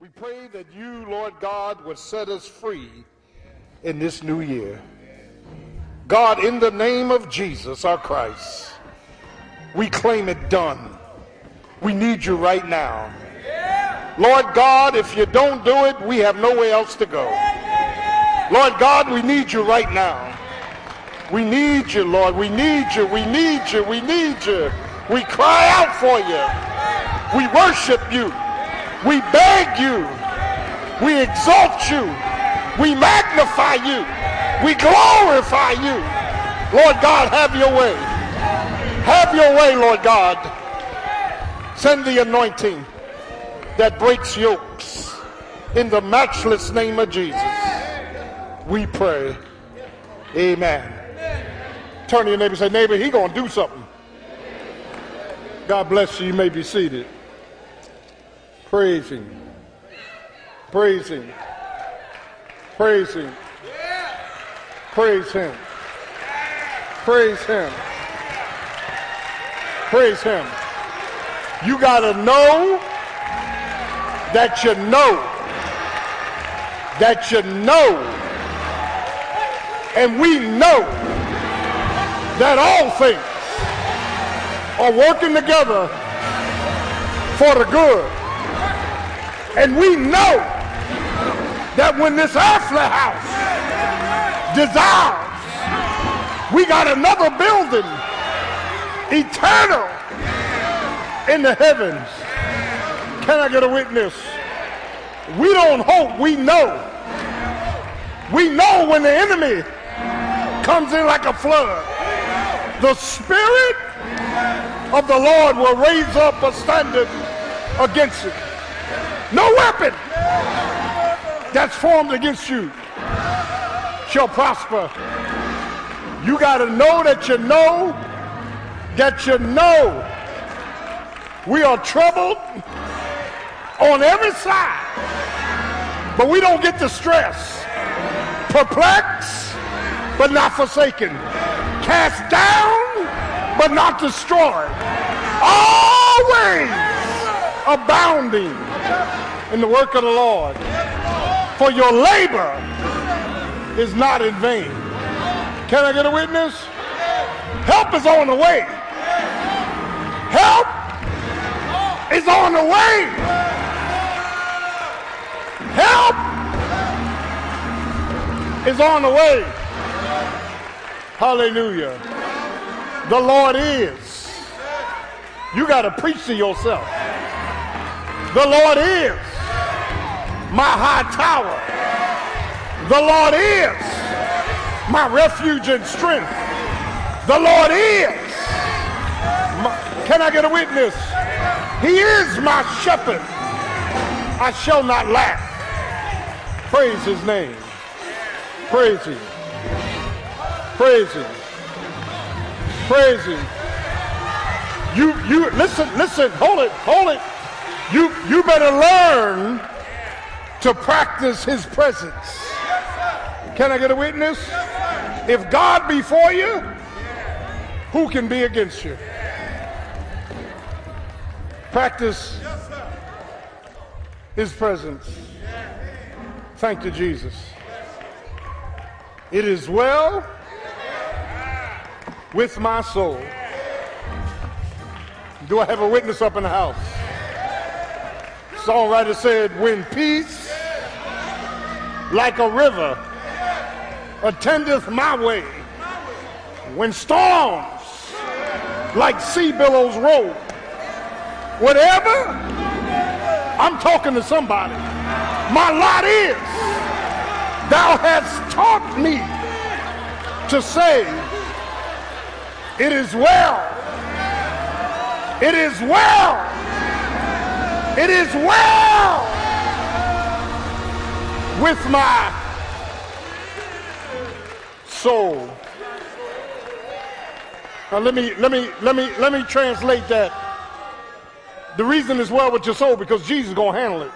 We pray that you, Lord God, would set us free in this new year. God, in the name of Jesus, our Christ, we claim it done. We need you right now. Lord God, if you don't do it, we have nowhere else to go. Lord God, we need you right now. We need you, Lord. We need you. We need you. We need you. We cry out for you. We worship you. We beg you. We exalt you. We magnify you. We glorify you. Lord God, have your way. Have your way, Lord God. Send the anointing that breaks yokes in the matchless name of Jesus. We pray. Amen. Turn to your neighbor and say, neighbor, he gonna do something. God bless you. You may be seated. Praise him. Praise him. Praise him. Praise him. Praise him. Praise him. You got to know that you know that you know and we know that all things are working together for the good. And we know that when this earthly house dissolves, we got another building, eternal, in the heavens. Can I get a witness? We don't hope, we know. We know when the enemy comes in like a flood, the Spirit of the Lord will raise up a standard against it. No weapon that's formed against you shall prosper. You got to know that you know that you know we are troubled on every side, but we don't get distressed, stress. Perplexed, but not forsaken. Cast down, but not destroyed. Always abounding in the work of the Lord. For your labor is not in vain. Can I get a witness? Help is on the way. Help is on the way. Help is on the way. Hallelujah. The Lord is. You got to preach to yourself. The Lord is my high tower. The Lord is my refuge and strength. The Lord is. My, can I get a witness? He is my shepherd. I shall not lack. Praise his name. Praise him. Praise him. Praise him. You, you, listen, listen, hold it, hold it. You, you better learn to practice his presence. Can I get a witness? If God be for you, who can be against you? Practice his presence. Thank you, Jesus. It is well with my soul. Do I have a witness up in the house? Songwriter said, when peace like a river attendeth my way, when storms like sea billows roll, whatever, I'm talking to somebody. My lot is, thou hast taught me to say, it is well. It is well. It is well with my soul. Now let me let me let me let me translate that. The reason it's well with your soul because Jesus is gonna handle it.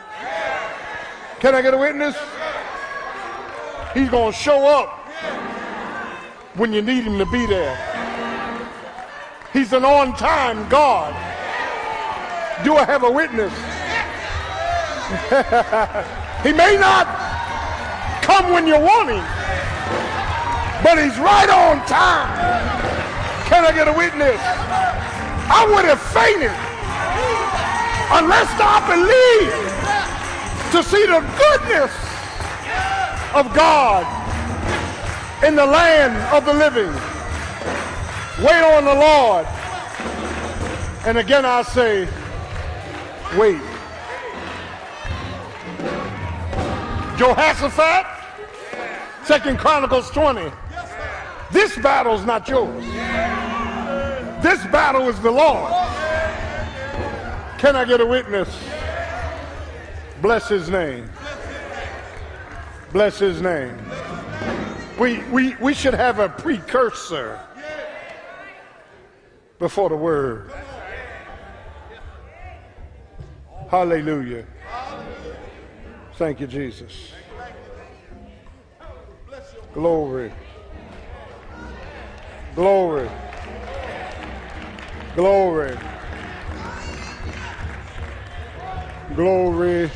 Can I get a witness? He's gonna show up when you need him to be there. He's an on-time God. Do I have a witness? he may not come when you want him, but he's right on time. Can I get a witness? I would have fainted unless I believe to see the goodness of God in the land of the living. Wait on the Lord. And again I say, wait. Jehoshaphat, Second Chronicles 20. This battle's not yours. This battle is the Lord. Can I get a witness? Bless his name. Bless his name. We, we, we should have a precursor before the word. Hallelujah. Thank you, Jesus. Glory. Glory. Glory. Glory.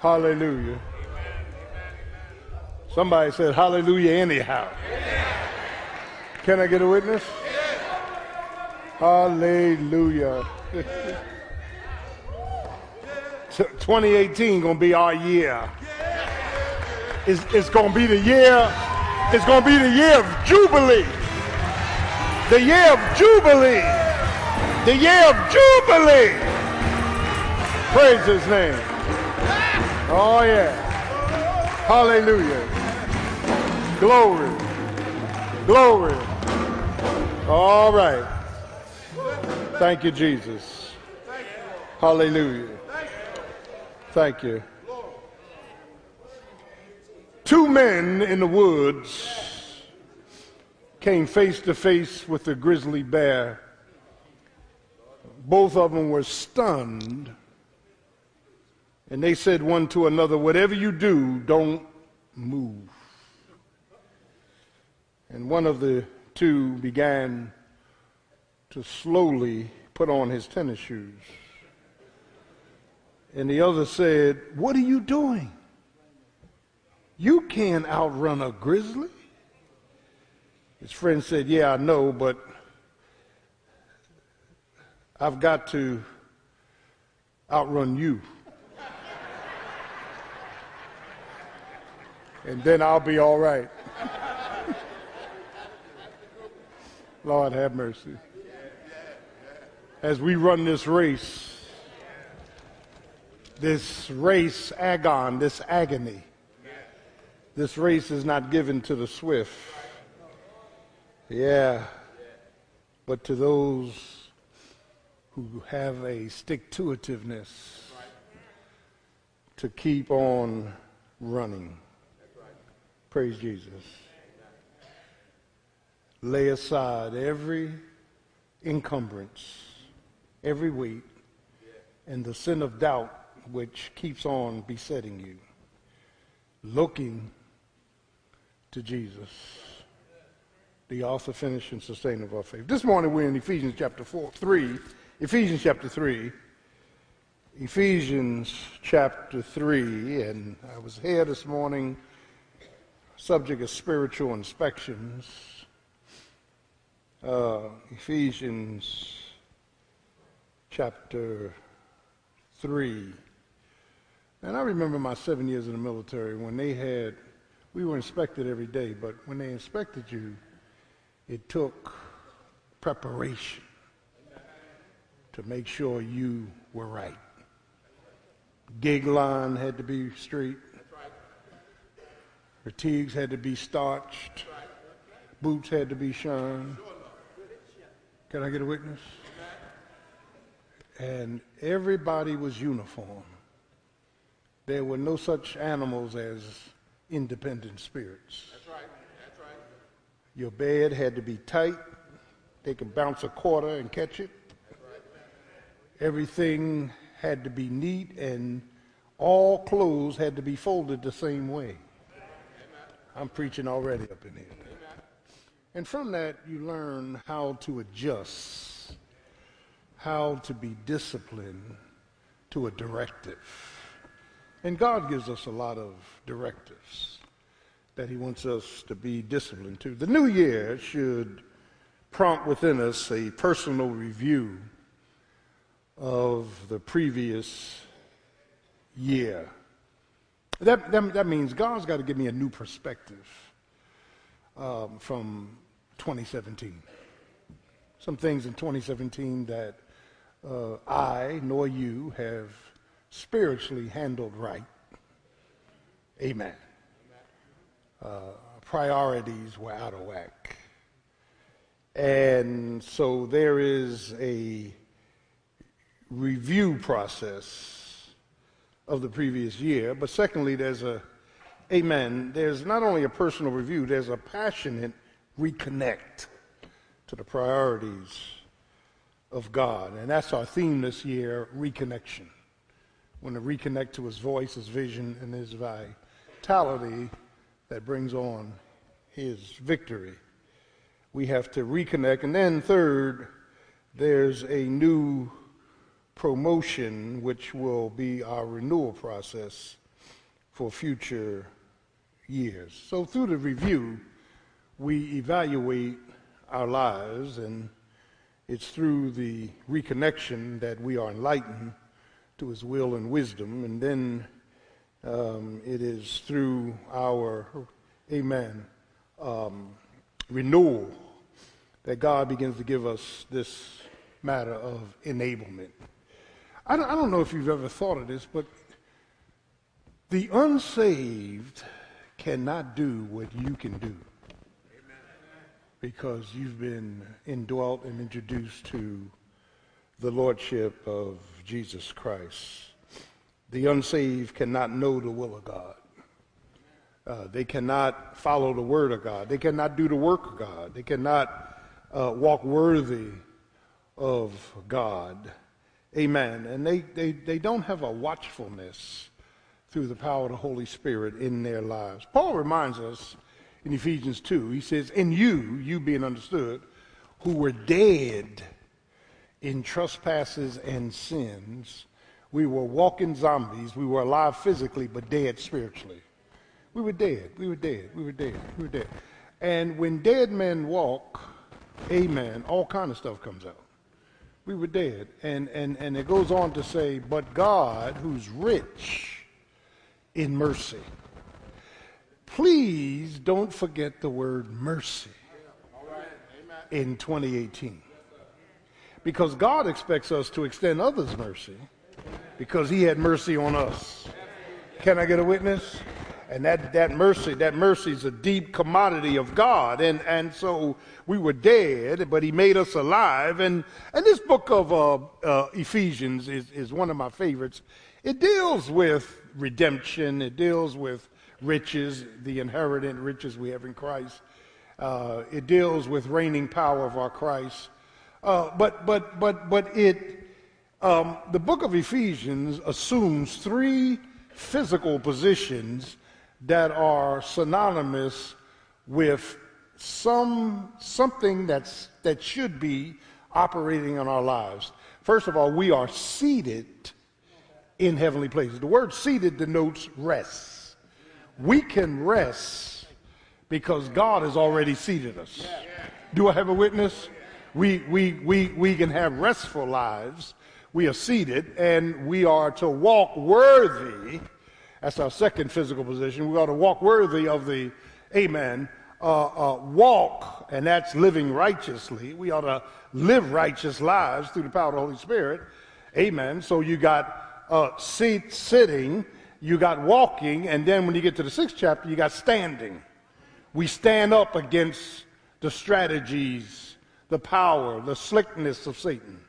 Hallelujah. Somebody said hallelujah anyhow. Can I get a witness? Hallelujah. 2018 gonna be our year. It's, it's gonna be the year. It's gonna be the year of jubilee. The year of jubilee. The year of jubilee. Praise His name. Oh yeah. Hallelujah. Glory. Glory. All right. Thank you, Jesus. Hallelujah. Thank you. Two men in the woods came face to face with a grizzly bear. Both of them were stunned. And they said one to another, Whatever you do, don't move. And one of the two began to slowly put on his tennis shoes. And the other said, What are you doing? You can't outrun a grizzly. His friend said, Yeah, I know, but I've got to outrun you. and then I'll be all right. Lord have mercy. As we run this race, this race agon, this agony, this race is not given to the swift. Yeah, but to those who have a stick to itiveness to keep on running. Praise Jesus. Lay aside every encumbrance, every weight, and the sin of doubt which keeps on besetting you. Looking to Jesus, the author, finish, and sustainer of our faith. This morning we're in Ephesians chapter 4, 3. Ephesians chapter 3. Ephesians chapter 3. And I was here this morning, subject of spiritual inspections. Uh, Ephesians chapter 3. And I remember my seven years in the military when they had we were inspected every day, but when they inspected you, it took preparation to make sure you were right. Gig line had to be straight. Fatigues had to be starched. Boots had to be shone. Can I get a witness? And everybody was uniform. There were no such animals as independent spirits. That's right. That's right. Your bed had to be tight. They could bounce a quarter and catch it. Right. Everything had to be neat, and all clothes had to be folded the same way. Amen. I'm preaching already up in here. Amen. And from that, you learn how to adjust, how to be disciplined, to a directive. And God gives us a lot of directives that He wants us to be disciplined to. The new year should prompt within us a personal review of the previous year. That, that, that means God's got to give me a new perspective um, from 2017. Some things in 2017 that uh, I nor you have spiritually handled right. Amen. Uh, priorities were out of whack. And so there is a review process of the previous year, but secondly, there's a, amen, there's not only a personal review, there's a passionate reconnect to the priorities of God. And that's our theme this year reconnection. When to reconnect to his voice, his vision, and his vitality that brings on his victory. We have to reconnect. And then, third, there's a new promotion, which will be our renewal process for future years. So, through the review, we evaluate our lives, and it's through the reconnection that we are enlightened to His will and wisdom, and then um, it is through our, amen, um, renewal that God begins to give us this matter of enablement. I don't, I don't know if you've ever thought of this, but the unsaved cannot do what you can do because you've been indwelt and introduced to the Lordship of Jesus Christ. The unsaved cannot know the will of God. Uh, they cannot follow the word of God. They cannot do the work of God. They cannot uh, walk worthy of God. Amen. And they, they, they don't have a watchfulness through the power of the Holy Spirit in their lives. Paul reminds us in Ephesians 2, he says, In you, you being understood, who were dead in trespasses and sins, we were walking zombies. We were alive physically, but dead spiritually. We were dead. We were dead. We were dead. We were dead. And when dead men walk, amen, all kind of stuff comes out we were dead. And, and, and it goes on to say, but God, who's rich in mercy. Please don't forget the word mercy in 2018. Because God expects us to extend others mercy because he had mercy on us. Can I get a witness? And that, that mercy, that mercy is a deep commodity of God. And, and so we were dead, but he made us alive. And, and this book of uh, uh, Ephesians is, is one of my favorites. It deals with redemption. It deals with riches, the inherent riches we have in Christ. Uh, it deals with reigning power of our Christ. Uh, but, but, but, but it, um, the book of Ephesians assumes three physical positions that are synonymous with some something that's that should be operating in our lives. First of all, we are seated in heavenly places. The word seated denotes rest. We can rest because God has already seated us. Do I have a witness? We, we, we, we can have restful lives. We are seated and we are to walk worthy that's our second physical position. We ought to walk worthy of the, amen, uh, uh, walk, and that's living righteously. We ought to live righteous lives through the power of the Holy Spirit. Amen. So you got uh, seat, sitting, you got walking, and then when you get to the sixth chapter, you got standing. We stand up against the strategies, the power, the slickness of Satan.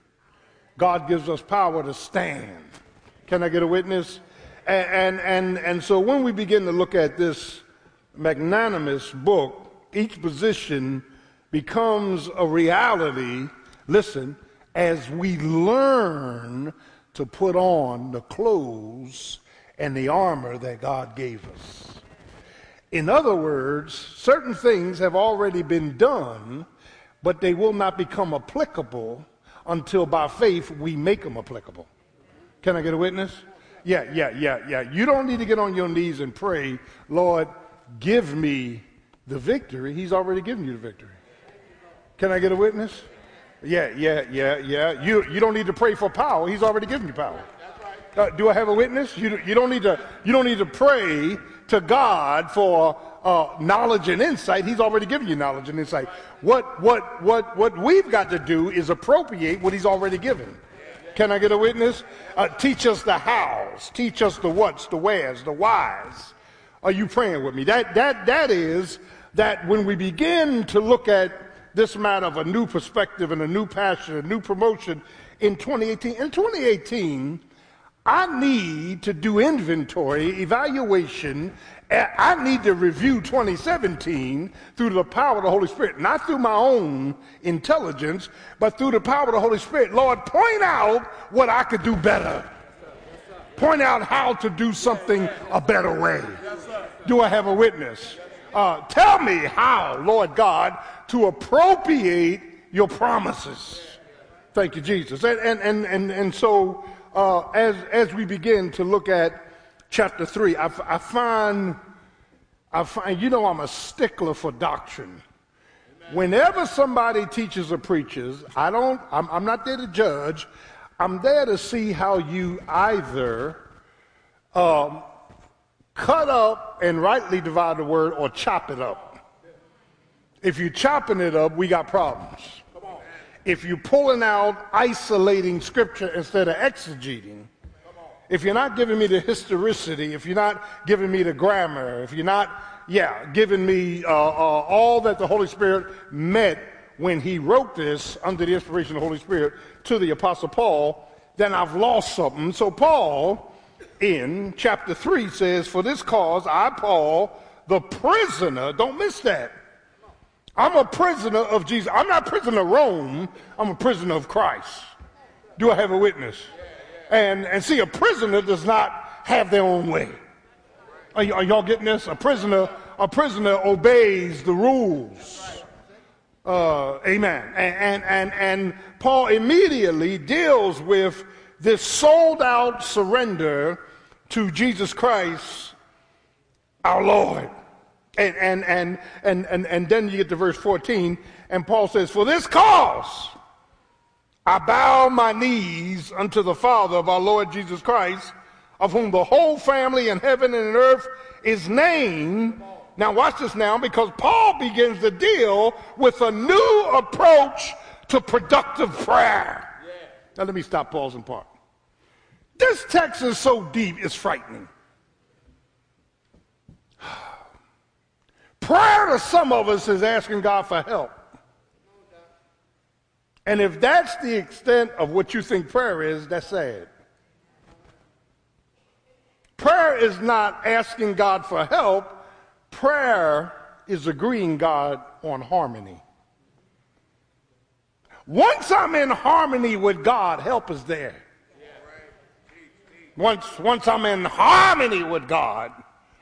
God gives us power to stand. Can I get a witness? And, and, and so when we begin to look at this magnanimous book, each position becomes a reality, listen, as we learn to put on the clothes and the armor that God gave us. In other words, certain things have already been done, but they will not become applicable until by faith we make them applicable. Can I get a witness? Yeah, yeah, yeah, yeah. You don't need to get on your knees and pray, Lord, give me the victory. He's already given you the victory. Can I get a witness? Yeah, yeah, yeah, yeah. You, you don't need to pray for power. He's already given you power. Uh, do I have a witness? You, you, don't need to, you don't need to pray to God for uh, knowledge and insight. He's already given you knowledge and insight. What, what, what, what we've got to do is appropriate what he's already given. Can I get a witness? Uh, teach us the hows. Teach us the whats, the wheres, the whys. Are you praying with me? That, that, that is that when we begin to look at this matter of a new perspective and a new passion, a new promotion in 2018, in 2018, I need to do inventory, evaluation. I need to review 2017 through the power of the Holy Spirit, not through my own intelligence, but through the power of the Holy Spirit. Lord, point out what I could do better. Point out how to do something a better way. Do I have a witness? Uh, tell me how, Lord God, to appropriate your promises. Thank you, Jesus. And, and, and, and, and so uh, as, as we begin to look at chapter 3, I, I, find, I find, you know, I'm a stickler for doctrine. Whenever somebody teaches or preaches, I don't, I'm, I'm not there to judge. I'm there to see how you either um, cut up and rightly divide the word or chop it up. If you're chopping it up, we got problems if you're pulling out isolating scripture instead of exegeting, if you're not giving me the historicity, if you're not giving me the grammar, if you're not, yeah, giving me uh, uh, all that the Holy Spirit meant when he wrote this under the inspiration of the Holy Spirit to the Apostle Paul, then I've lost something. So Paul, in chapter 3, says, For this cause I, Paul, the prisoner, don't miss that I'm a prisoner of Jesus. I'm not a prisoner of Rome. I'm a prisoner of Christ. Do I have a witness? And, and see, a prisoner does not have their own way. Are, y- are y'all getting this? A prisoner, a prisoner obeys the rules. Uh, amen. And, and, and, and Paul immediately deals with this sold out surrender to Jesus Christ, our Lord. And, and, and, and, and, and then you get to verse 14, and Paul says, For this cause I bow my knees unto the Father of our Lord Jesus Christ, of whom the whole family in heaven and in earth is named. Now, watch this now, because Paul begins to deal with a new approach to productive prayer. Now, let me stop, pausing part. This text is so deep, it's frightening. Prayer to some of us is asking God for help. And if that's the extent of what you think prayer is, that's sad. Prayer is not asking God for help. Prayer is agreeing God on harmony. Once I'm in harmony with God, help is there. Once, once I'm in harmony with God,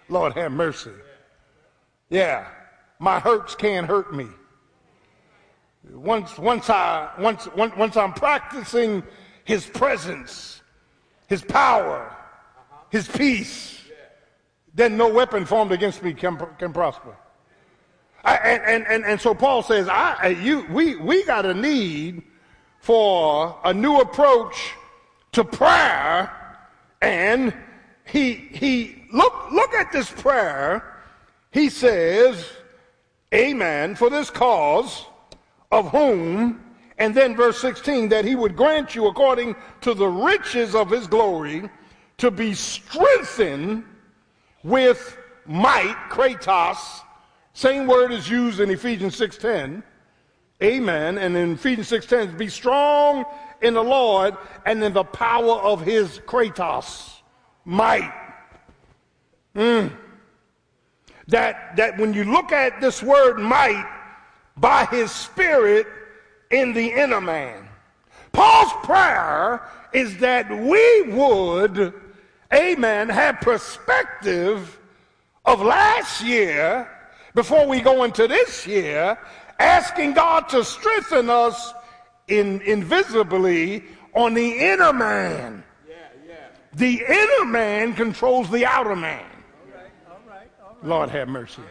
Lord have mercy. Yeah, my hurts can't hurt me. Once, once, I, once, once, once I'm practicing his presence, his power, his peace, then no weapon formed against me can, can prosper. I, and, and, and so Paul says, I, you, we, we got a need for a new approach to prayer. And he, he, look, look at this prayer he says, Amen, for this cause, of whom, and then verse 16, that he would grant you according to the riches of his glory to be strengthened with might, kratos. Same word is used in Ephesians 6.10. Amen. And in Ephesians 6.10, be strong in the Lord and in the power of his kratos, might. Mm that, that when you look at this word might, by his spirit in the inner man. Paul's prayer is that we would, amen, have perspective of last year before we go into this year, asking God to strengthen us in, invisibly on the inner man. Yeah, yeah. The inner man controls the outer man. Lord have mercy.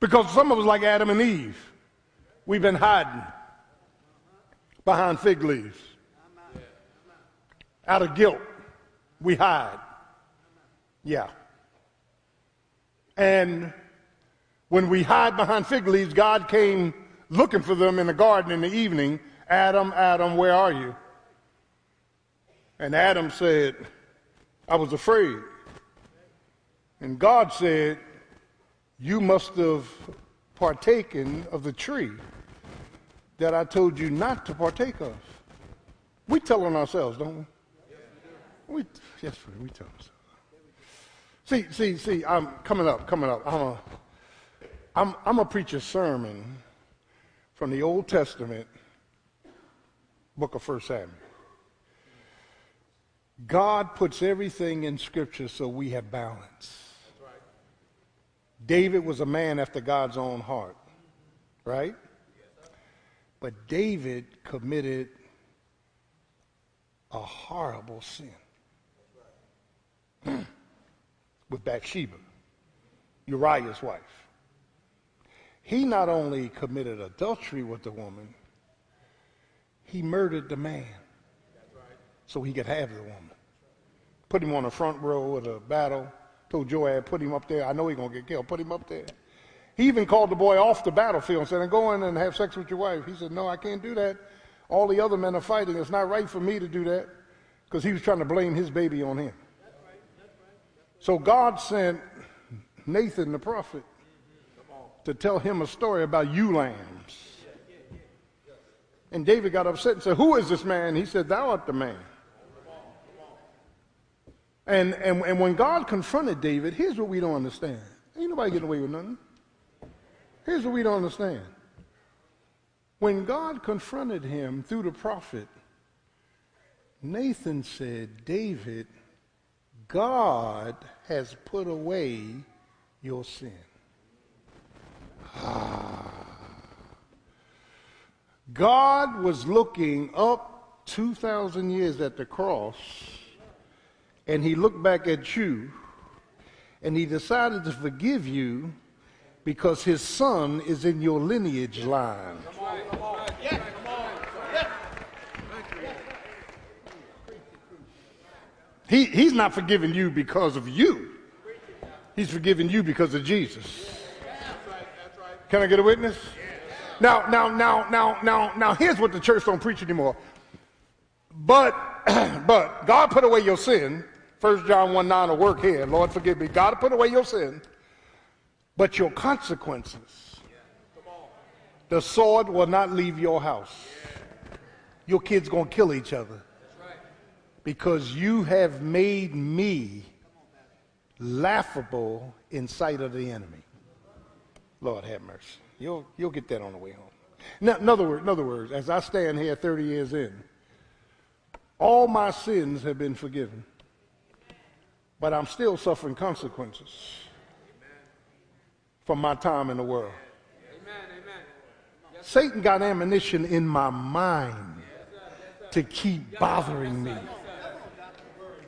Because some of us, like Adam and Eve, we've been hiding behind fig leaves. Out of guilt, we hide. Yeah. And when we hide behind fig leaves, God came looking for them in the garden in the evening. Adam, Adam, where are you? And Adam said, I was afraid. And God said, You must have partaken of the tree that I told you not to partake of. We tell on ourselves, don't we? we yes, we tell ourselves. See, see, see, I'm coming up, coming up. I'm a, I'm, I'm a preach a sermon from the Old Testament, book of First Samuel. God puts everything in Scripture so we have balance. David was a man after God's own heart, right? But David committed a horrible sin with Bathsheba, Uriah's wife. He not only committed adultery with the woman, he murdered the man so he could have the woman. Put him on the front row of the battle. Told Joab, put him up there. I know he's going to get killed. Put him up there. He even called the boy off the battlefield and said, Go in and have sex with your wife. He said, No, I can't do that. All the other men are fighting. It's not right for me to do that because he was trying to blame his baby on him. So God sent Nathan the prophet to tell him a story about ewe lambs. And David got upset and said, Who is this man? He said, Thou art the man. And, and, and when God confronted David, here's what we don't understand. Ain't nobody getting away with nothing. Here's what we don't understand. When God confronted him through the prophet, Nathan said, David, God has put away your sin. Ah. God was looking up 2,000 years at the cross, and he looked back at you, and he decided to forgive you because his son is in your lineage line. He, he's not forgiving you because of you. He's forgiving you because of Jesus. Can I get a witness? Now, now, now, now, now, now, here's what the church don't preach anymore. But, but God put away your sin. First John 1 9 will work here. Lord, forgive me. God put away your sin, but your consequences. The sword will not leave your house. Your kids gonna kill each other because you have made me laughable in sight of the enemy. Lord have mercy. You'll, you'll get that on the way home. Now, in, other words, in other words, as I stand here 30 years in, all my sins have been forgiven, but I'm still suffering consequences from my time in the world. Satan got ammunition in my mind to keep bothering me.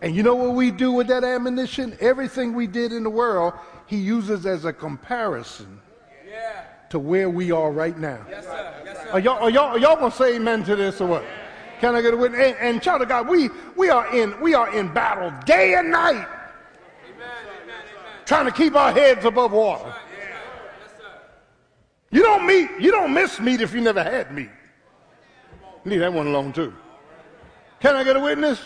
And you know what we do with that ammunition? Everything we did in the world, he uses as a comparison to where we are right now. Are y'all, are y'all, are y'all gonna say amen to this or what? Can I get a witness? And, and child of God, we, we are in we are in battle day and night, trying to keep our heads above water. You don't meet, you don't miss meat if you never had meat. Leave that one alone too. Can I get a witness?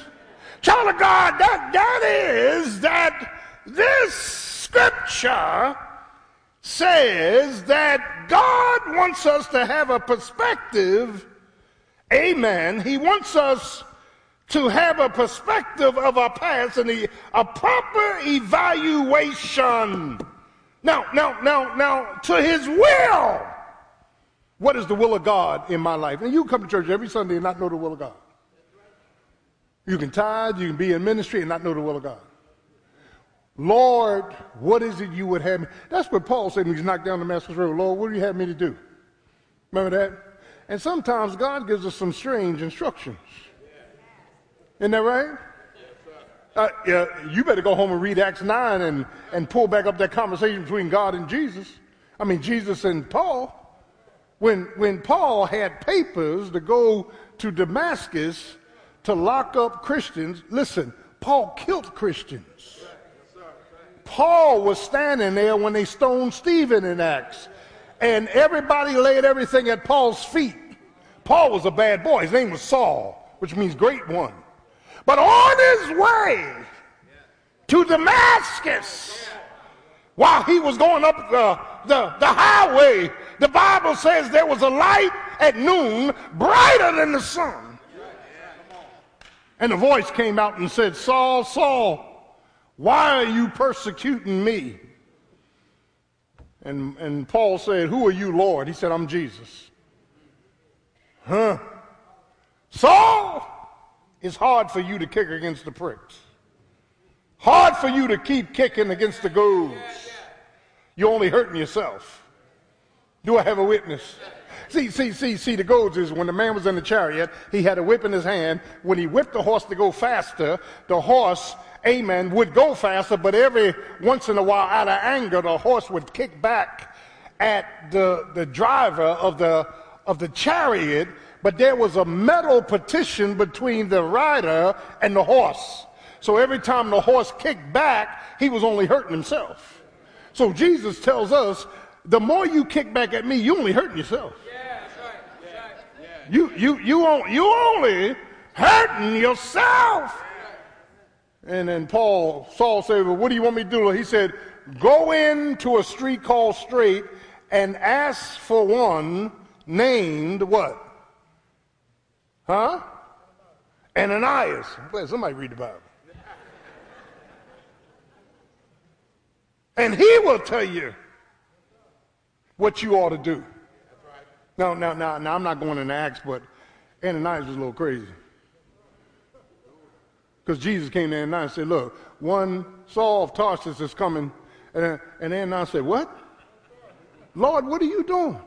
Child of God, that, that is that this scripture says that God wants us to have a perspective, amen. He wants us to have a perspective of our past and a, proper evaluation. Now, now, now, now, to his will. What is the will of God in my life? And you come to church every Sunday and not know the will of God. You can tithe, you can be in ministry and not know the will of God. Lord, what is it you would have me? That's what Paul said when he's knocked down the Damascus Road. Lord, what do you have me to do? Remember that? And sometimes God gives us some strange instructions. Isn't that right? Uh, yeah, you better go home and read Acts 9 and, and pull back up that conversation between God and Jesus. I mean, Jesus and Paul. When, when Paul had papers to go to Damascus to lock up Christians, listen, Paul killed Christians. Paul was standing there when they stoned Stephen in Acts, and everybody laid everything at Paul's feet. Paul was a bad boy. His name was Saul, which means great one. But on his way to Damascus, while he was going up the, the, the highway, the Bible says there was a light at noon brighter than the sun. And a voice came out and said, Saul, Saul, why are you persecuting me? And, and Paul said, Who are you, Lord? He said, I'm Jesus. Huh? Saul, it's hard for you to kick against the pricks. Hard for you to keep kicking against the goads. You're only hurting yourself. Do I have a witness? See, see, see, see, the goads is when the man was in the chariot, he had a whip in his hand. When he whipped the horse to go faster, the horse, amen, would go faster, but every once in a while, out of anger, the horse would kick back at the, the driver of the, of the chariot, but there was a metal partition between the rider and the horse. So every time the horse kicked back, he was only hurting himself. So Jesus tells us, the more you kick back at me, you only hurting yourself. You, you, you, you only hurting yourself. And then Paul, Saul said, well, what do you want me to do? He said, go into a street called Straight and ask for one named what? Huh? Ananias. Somebody read the Bible. And he will tell you what you ought to do. Now, now, now, now I'm not going into Acts, but Ananias was a little crazy. Because Jesus came to Ananias and said, Look, one Saul of Tarsus is coming. And, and Ananias said, What? Lord, what are you doing?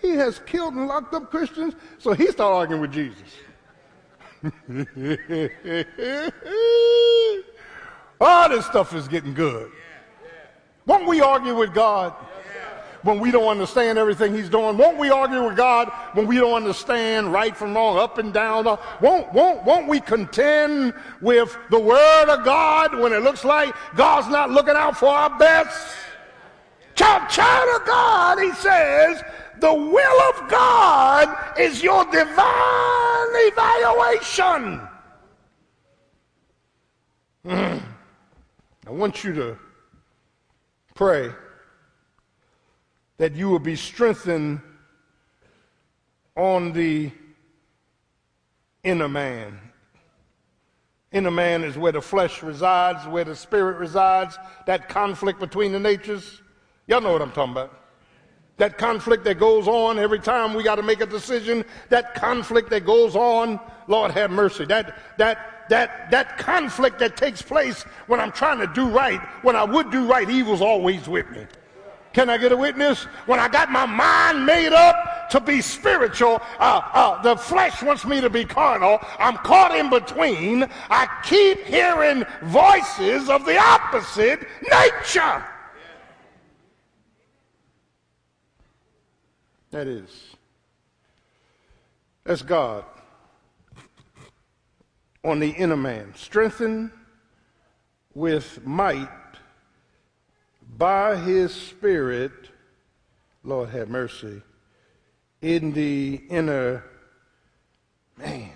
He has killed and locked up Christians. So he started arguing with Jesus. All this stuff is getting good. Won't we argue with God when we don't understand everything He's doing? Won't we argue with God when we don't understand right from wrong, up and down? Uh, won't, won't, won't we contend with the Word of God when it looks like God's not looking out for our best? Child, child of God, He says, the will of God is your divine evaluation. Mm. I want you to pray that you will be strengthened on the inner man. Inner man is where the flesh resides, where the spirit resides, that conflict between the natures. Y'all know what I'm talking about. That conflict that goes on every time we got to make a decision, that conflict that goes on, Lord have mercy. That, that, that, that conflict that takes place when I'm trying to do right, when I would do right, evil's always with me. Can I get a witness? When I got my mind made up to be spiritual, uh, uh, the flesh wants me to be carnal. I'm caught in between. I keep hearing voices of the opposite nature. That is. That's God on the inner man, strengthened with might by his Spirit, Lord have mercy, in the inner man.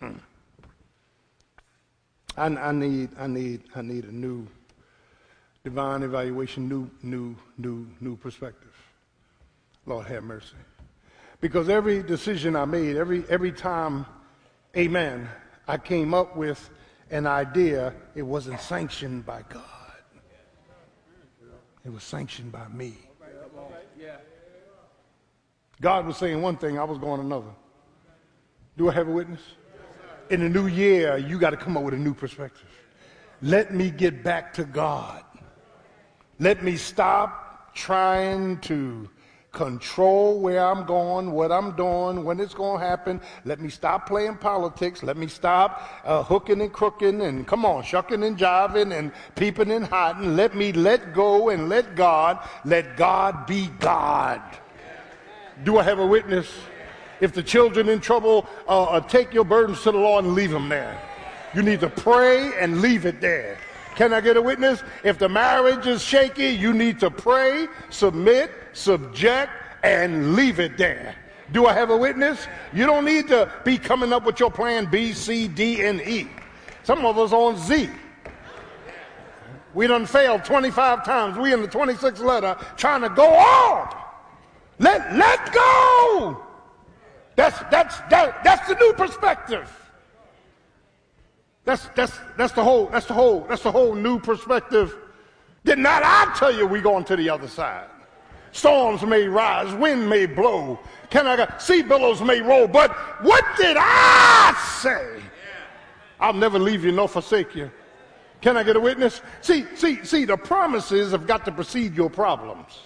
Hmm. I, I, need, I need, I need a new divine evaluation, new, new, new, new perspective. Lord have mercy. Because every decision I made, every, every time, amen, I came up with an idea, it wasn't sanctioned by God. It was sanctioned by me. God was saying one thing, I was going another. Do I have a witness? In the new year, you got to come up with a new perspective. Let me get back to God. Let me stop trying to control where I'm going, what I'm doing, when it's going to happen. Let me stop playing politics. Let me stop uh, hooking and crooking and come on, shucking and jiving and peeping and hiding. Let me let go and let God, let God be God. Do I have a witness? If the children in trouble, uh, uh, take your burdens to the Lord and leave them there. You need to pray and leave it there. Can I get a witness? If the marriage is shaky, you need to pray, submit, subject, and leave it there. Do I have a witness? You don't need to be coming up with your plan B, C, D, and E. Some of us on Z. We done failed 25 times. We in the 26th letter trying to go on. Let, let go. That's, that's, that, that's the new perspective. That's, that's, that's the whole, that's the whole, that's the whole new perspective. Did not I tell you we going to the other side? Storms may rise, wind may blow, can I sea billows may roll, but what did I say? I'll never leave you nor forsake you. Can I get a witness? See, see, see, the promises have got to precede your problems.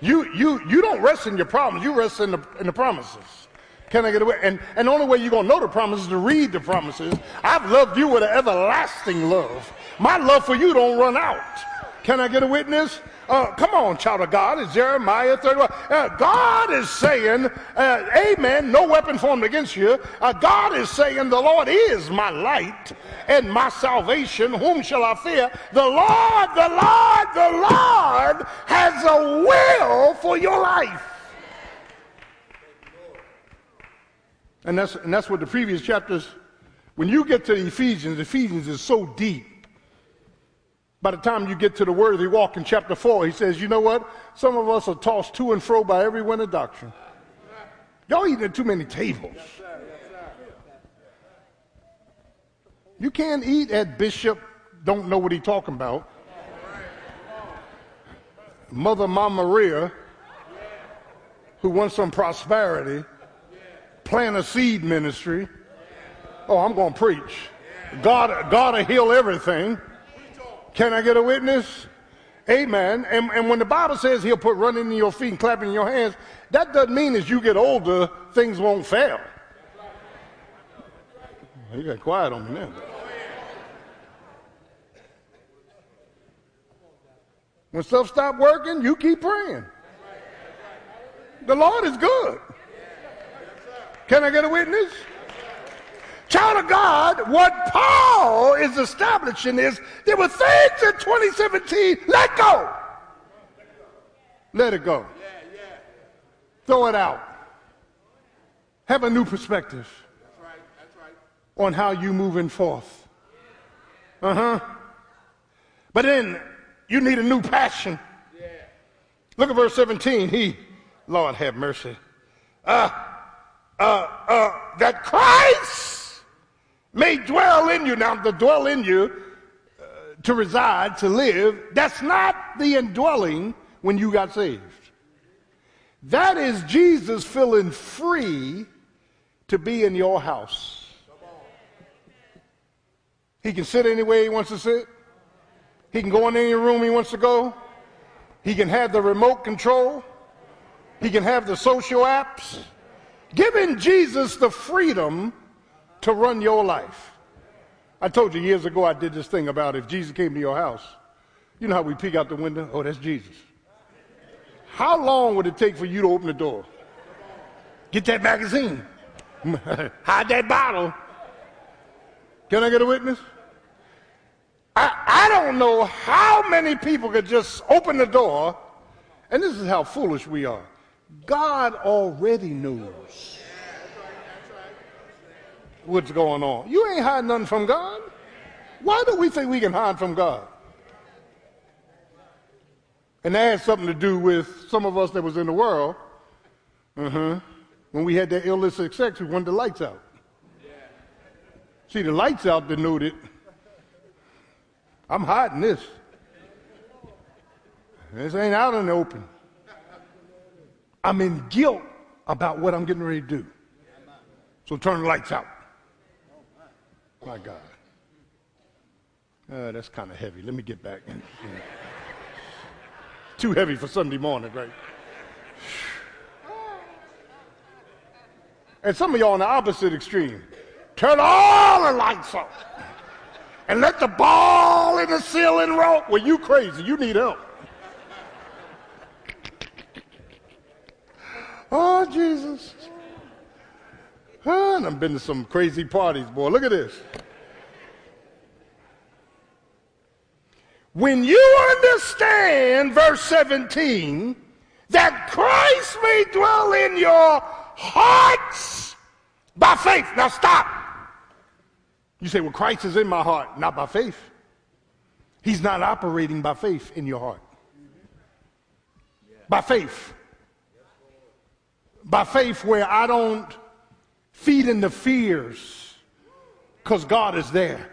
You, you, you don't rest in your problems, you rest in the, in the promises. Can I get away? And, and the only way you're going to know the promises is to read the promises. I've loved you with an everlasting love. My love for you don't run out. Can I get a witness? Uh, come on, child of God. It's Jeremiah 31. Uh, God is saying, uh, Amen, no weapon formed against you. Uh, God is saying, The Lord is my light and my salvation. Whom shall I fear? The Lord, the Lord, the Lord has a will for your life. And that's, and that's what the previous chapters, when you get to Ephesians, Ephesians is so deep. By the time you get to the worthy walk in chapter 4, he says, you know what? Some of us are tossed to and fro by every wind of doctrine. Y'all eating at too many tables. You can't eat at Bishop, don't know what he's talking about. Mother Mama Maria, who wants some prosperity plant a seed ministry. Oh, I'm going to preach. God, God will heal everything. Can I get a witness? Amen. And, and when the Bible says he'll put running in your feet and clapping in your hands, that doesn't mean as you get older, things won't fail. You got quiet on me now. When stuff stop working, you keep praying. The Lord is good. Can I get a witness? Child of God, what Paul is establishing is there were things in 2017, let go. Let it go. Throw it out. Have a new perspective on how you moving forth. Uh huh. But then you need a new passion. Look at verse 17. He, Lord have mercy. Ah, uh, uh, uh, that Christ may dwell in you. Now, to dwell in you, uh, to reside, to live, that's not the indwelling when you got saved. That is Jesus feeling free to be in your house. He can sit anywhere he wants to sit. He can go in any room he wants to go. He can have the remote control. He can have the social apps giving Jesus the freedom to run your life. I told you years ago I did this thing about if Jesus came to your house, you know how we peek out the window? Oh, that's Jesus. How long would it take for you to open the door? Get that magazine. Hide that bottle. Can I get a witness? I, I don't know how many people could just open the door, and this is how foolish we are. God already knows what's going on. You ain't hiding nothing from God. Why do we think we can hide from God? And that has something to do with some of us that was in the world. Uh-huh. When we had that illicit sex, we wanted the lights out. See, the lights out denoted I'm hiding this. This ain't out in the open. I'm in guilt about what I'm getting ready to do. So turn the lights out. My God. Uh, that's kind of heavy. Let me get back. In. Too heavy for Sunday morning, right? And some of y'all on the opposite extreme. Turn all the lights off. And let the ball in the ceiling roll. Well, you crazy. You need help. Oh, Jesus. Oh, and I've been to some crazy parties, boy. Look at this. When you understand, verse 17, that Christ may dwell in your hearts by faith. Now stop. You say, well, Christ is in my heart, not by faith. He's not operating by faith in your heart. By faith. By faith, where I don't feed into fears because God is there.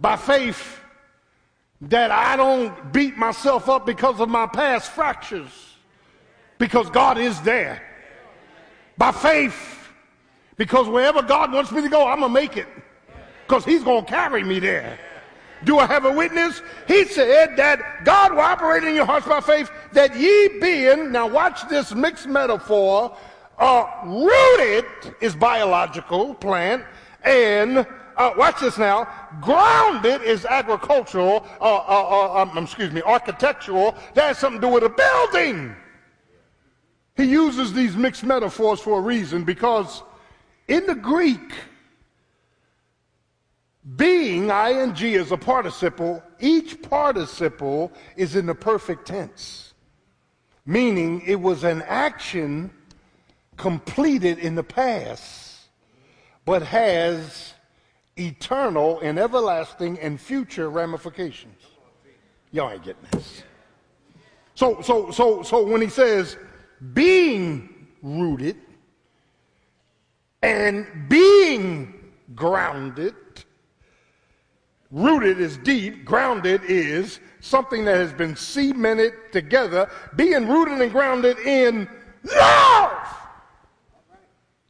By faith, that I don't beat myself up because of my past fractures because God is there. By faith, because wherever God wants me to go, I'm going to make it because He's going to carry me there. Do I have a witness? He said that God will operate in your hearts by faith, that ye being, now watch this mixed metaphor, uh, rooted is biological, plant, and uh, watch this now, grounded is agricultural, uh, uh, uh um, excuse me, architectural. That has something to do with a building. He uses these mixed metaphors for a reason because in the Greek, being, ing, is a participle. Each participle is in the perfect tense, meaning it was an action completed in the past, but has eternal and everlasting and future ramifications. Y'all ain't getting this. So, so, so, so when he says being rooted and being grounded, Rooted is deep, grounded is something that has been cemented together, being rooted and grounded in love.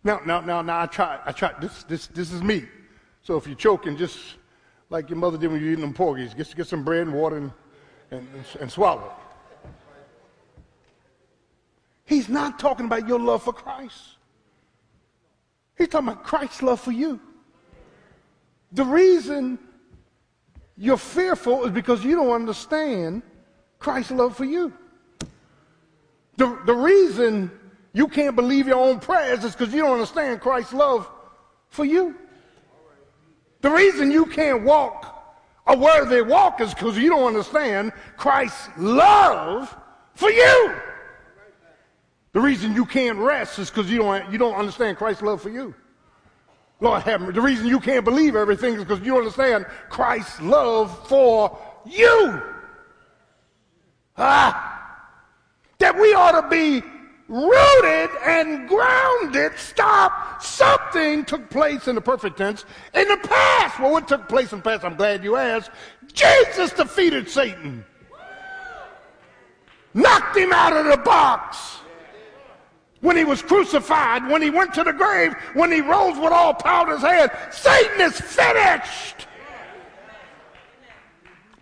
Now, now, now, now, I try, I try, this, this, this is me. So if you're choking, just like your mother did when you were eating them porgies, get, get some bread and water and, and, and swallow He's not talking about your love for Christ. He's talking about Christ's love for you. The reason you're fearful is because you don't understand Christ's love for you. The, the reason you can't believe your own prayers is because you don't understand Christ's love for you. The reason you can't walk a worthy walk is because you don't understand Christ's love for you. The reason you can't rest is because you don't, you don't understand Christ's love for you. Lord have mercy. The reason you can't believe everything is because you understand Christ's love for you. Ah, that we ought to be rooted and grounded. Stop. Something took place in the perfect tense in the past. Well, what took place in the past? I'm glad you asked. Jesus defeated Satan, knocked him out of the box when he was crucified, when he went to the grave, when he rose with all power in his hand. Satan is finished.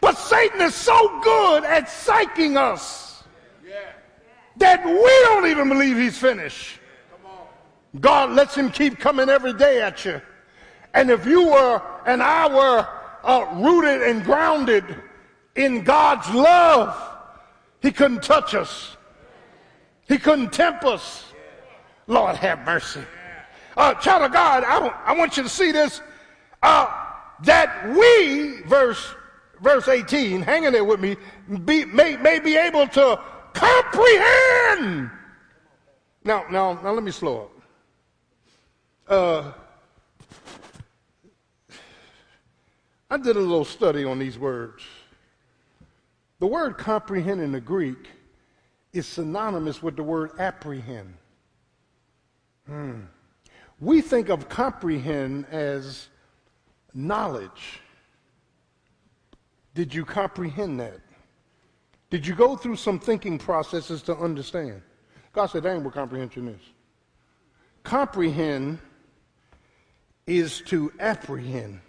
But Satan is so good at psyching us that we don't even believe he's finished. God lets him keep coming every day at you. And if you were and I were uh, rooted and grounded in God's love, he couldn't touch us. He couldn't tempt us. Lord have mercy. Uh, child of God, I, I want you to see this. Uh, that we, verse, verse 18, hanging there with me, be, may, may be able to comprehend. Now, now, now let me slow up. Uh, I did a little study on these words. The word comprehend in the Greek is synonymous with the word apprehend. We think of comprehend as knowledge. Did you comprehend that? Did you go through some thinking processes to understand? God said, that ain't what comprehension is. Comprehend is to apprehend.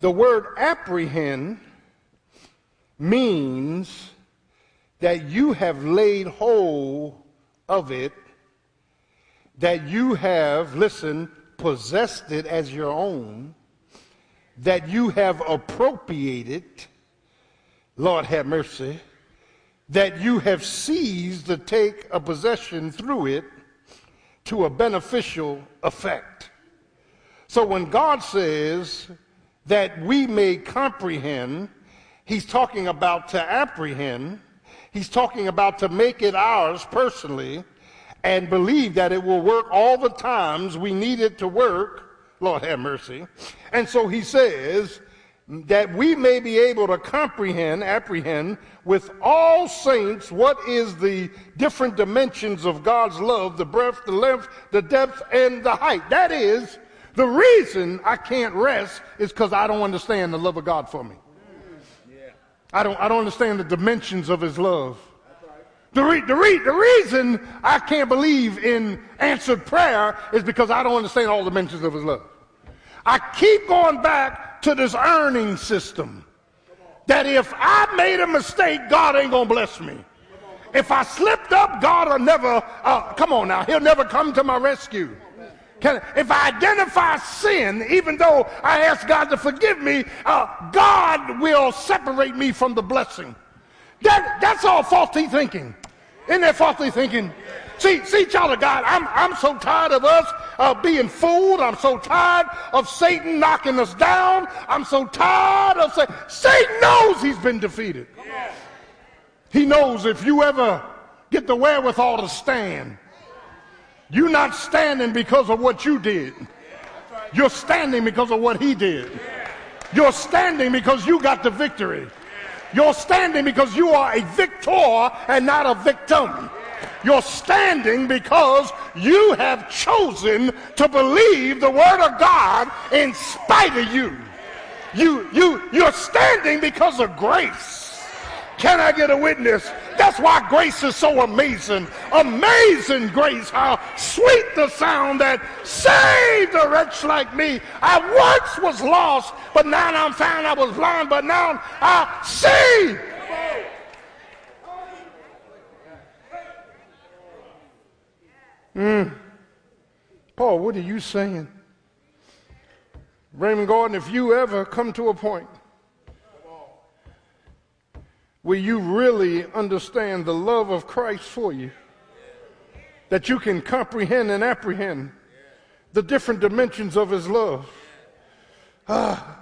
The word apprehend means that you have laid hold of it that you have, listen, possessed it as your own, that you have appropriated, Lord have mercy, that you have seized to take a possession through it to a beneficial effect. So when God says that we may comprehend, he's talking about to apprehend, he's talking about to make it ours personally and believe that it will work all the times we need it to work. Lord have mercy. And so he says that we may be able to comprehend, apprehend with all saints what is the different dimensions of God's love, the breadth, the length, the depth, and the height. That is, the reason I can't rest is because I don't understand the love of God for me. I don't, I don't understand the dimensions of his love. The, re- the, re- the reason I can't believe in answered prayer is because I don't understand all the dimensions of his love. I keep going back to this earning system that if I made a mistake, God ain't going to bless me. If I slipped up, God will never, uh, come on now, he'll never come to my rescue. Can, if I identify sin, even though I ask God to forgive me, uh, God will separate me from the blessing. That, that's all faulty thinking. Isn't that faulty thinking? See, see, child of God, I'm, I'm so tired of us uh, being fooled. I'm so tired of Satan knocking us down. I'm so tired of Satan. Satan knows he's been defeated. He knows if you ever get the wherewithal to stand, you're not standing because of what you did. You're standing because of what he did. You're standing because you got the victory. You're standing because you are a victor and not a victim. You're standing because you have chosen to believe the word of God in spite of you. You, you, you're standing because of grace. Can I get a witness? That's why grace is so amazing. Amazing grace. How sweet the sound that saved a wretch like me. I once was lost, but now I'm found. I was blind, but now I see. Mm. Paul, what are you saying? Raymond Gordon, if you ever come to a point where you really understand the love of Christ for you, that you can comprehend and apprehend the different dimensions of his love, ah,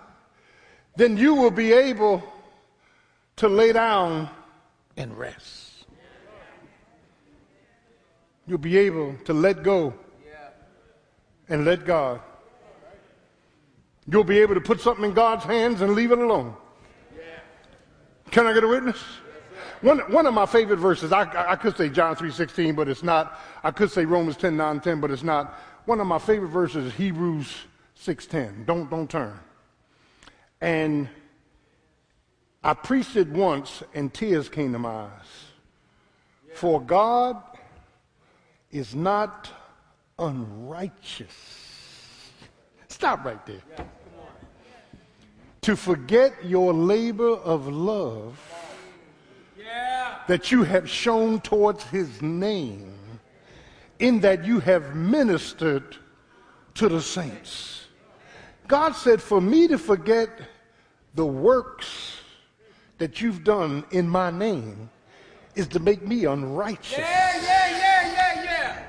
then you will be able to lay down and rest. You'll be able to let go and let God. You'll be able to put something in God's hands and leave it alone. Can I get a witness? One, one of my favorite verses, I, I could say John 3.16, but it's not. I could say Romans 10, 9, 10, but it's not. One of my favorite verses is Hebrews 6.10. Don't, don't turn. And I preached it once and tears came to my eyes. For God is not unrighteous. Stop right there to forget your labor of love that you have shown towards his name, in that you have ministered to the saints. God said, For me to forget the works that you've done in my name is to make me unrighteous. Yeah, yeah, yeah, yeah, yeah.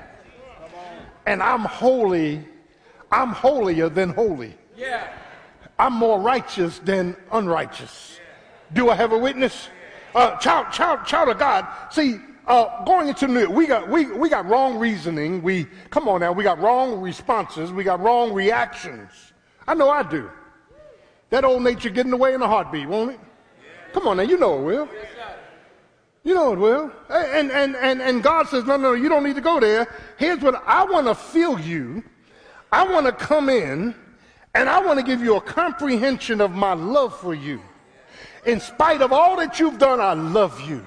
And I'm holy, I'm holier than holy. I'm more righteous than unrighteous. Do I have a witness? Uh, child, child, child of God. See, uh, going into New we got we, we got wrong reasoning. We come on now, we got wrong responses. We got wrong reactions. I know I do. That old nature get in the way in a heartbeat, won't it? Come on now, you know it will. You know it will. And and and and God says, no, no, you don't need to go there. Here's what I want to feel you. I want to come in and I want to give you a comprehension of my love for you. In spite of all that you've done, I love you.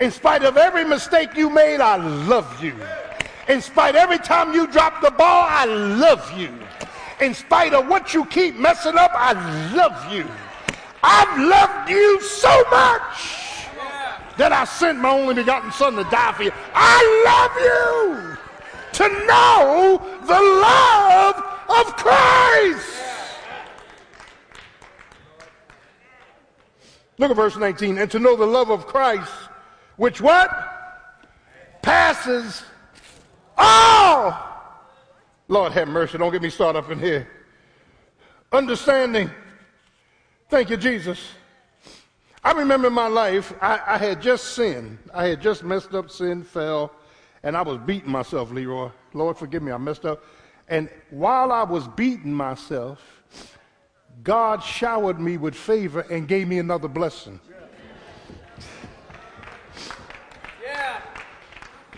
In spite of every mistake you made, I love you. In spite every time you drop the ball, I love you. In spite of what you keep messing up, I love you. I've loved you so much that I sent my only begotten son to die for you. I love you to know the love of Christ. Look at verse 19. And to know the love of Christ, which what? Passes all. Lord have mercy. Don't get me started up in here. Understanding. Thank you, Jesus. I remember in my life, I, I had just sinned. I had just messed up, sin, fell, and I was beating myself, Leroy. Lord, forgive me, I messed up. And while I was beating myself, God showered me with favor and gave me another blessing. Yeah.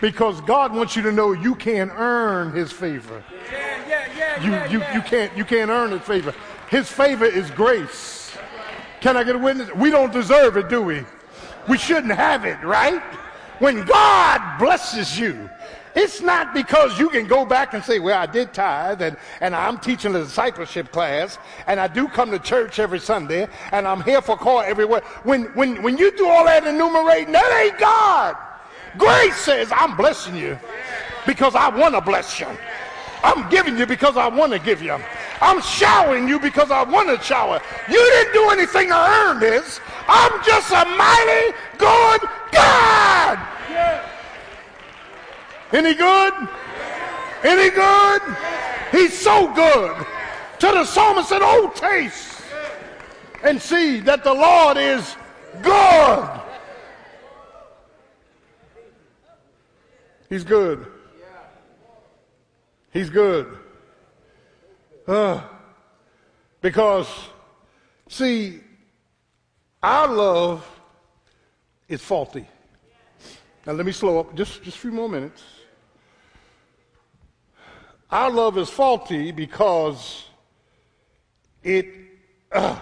Because God wants you to know you can't earn his favor. Yeah, yeah, yeah, You, yeah, you, yeah. you, can't, you can't earn his favor. His favor is grace. Can I get a witness? We don't deserve it, do we? We shouldn't have it, right? When God blesses you, it's not because you can go back and say, well, I did tithe and, and I'm teaching a discipleship class and I do come to church every Sunday and I'm here for call everywhere. When, when, when you do all that enumerating, that ain't God. Grace says, I'm blessing you because I want to bless you. I'm giving you because I want to give you. I'm showering you because I want to shower. You didn't do anything to earn this. I'm just a mighty good God. Any good? Any good? He's so good. To the psalmist said, Oh, taste and see that the Lord is good. He's good. He's good. Uh, because, see, our love is faulty. Now let me slow up just, just a few more minutes. Our love is faulty because it, uh,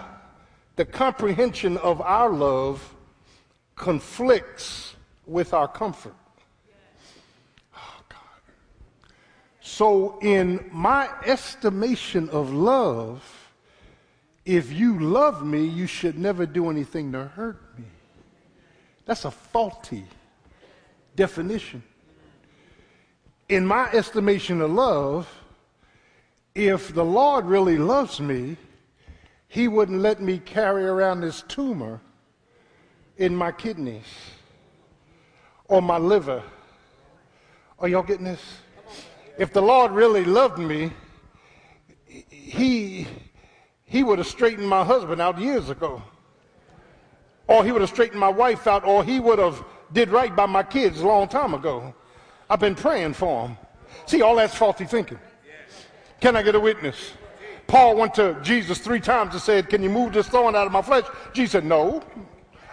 the comprehension of our love conflicts with our comfort. Oh, God. So, in my estimation of love, if you love me, you should never do anything to hurt me. That's a faulty definition. In my estimation of love, if the Lord really loves me, He wouldn't let me carry around this tumor in my kidneys or my liver. Are y'all getting this? If the Lord really loved me, He, he would have straightened my husband out years ago. Or He would have straightened my wife out, or He would have did right by my kids a long time ago. I've been praying for them. See, all that's faulty thinking. Can I get a witness? Paul went to Jesus three times and said, Can you move this thorn out of my flesh? Jesus said, No,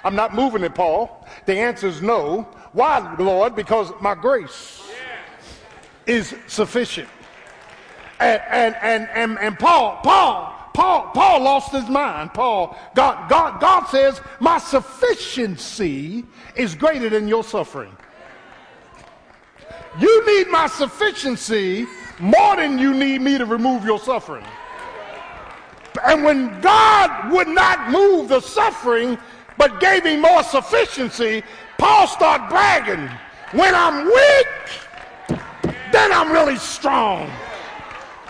I'm not moving it, Paul. The answer is no. Why, Lord? Because my grace is sufficient. And, and, and, and, and Paul, Paul, Paul, Paul lost his mind. Paul, God, God, God says, My sufficiency is greater than your suffering. You need my sufficiency more than you need me to remove your suffering. And when God would not move the suffering, but gave him more sufficiency, Paul started bragging. When I'm weak, then I'm really strong.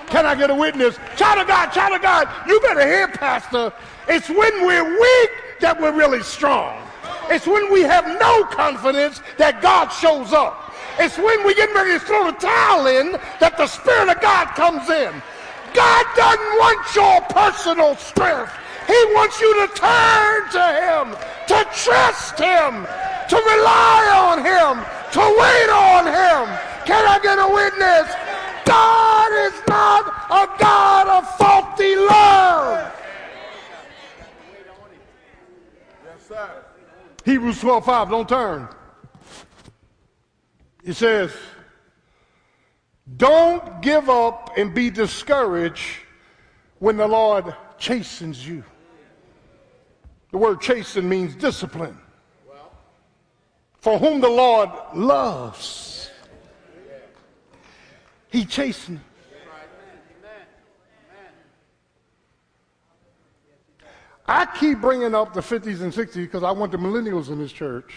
Can I get a witness? Child of God, child of God, you better hear, Pastor. It's when we're weak that we're really strong. It's when we have no confidence that God shows up. It's when we get ready to throw the towel in that the Spirit of God comes in. God doesn't want your personal strength. He wants you to turn to Him, to trust Him, to rely on Him, to wait on Him. Can I get a witness? God is not a God of faulty love. Yes, sir. Hebrews 12 5, don't turn. He says, Don't give up and be discouraged when the Lord chastens you. The word chasten means discipline. For whom the Lord loves, he chastens. I keep bringing up the 50s and 60s because I want the millennials in this church.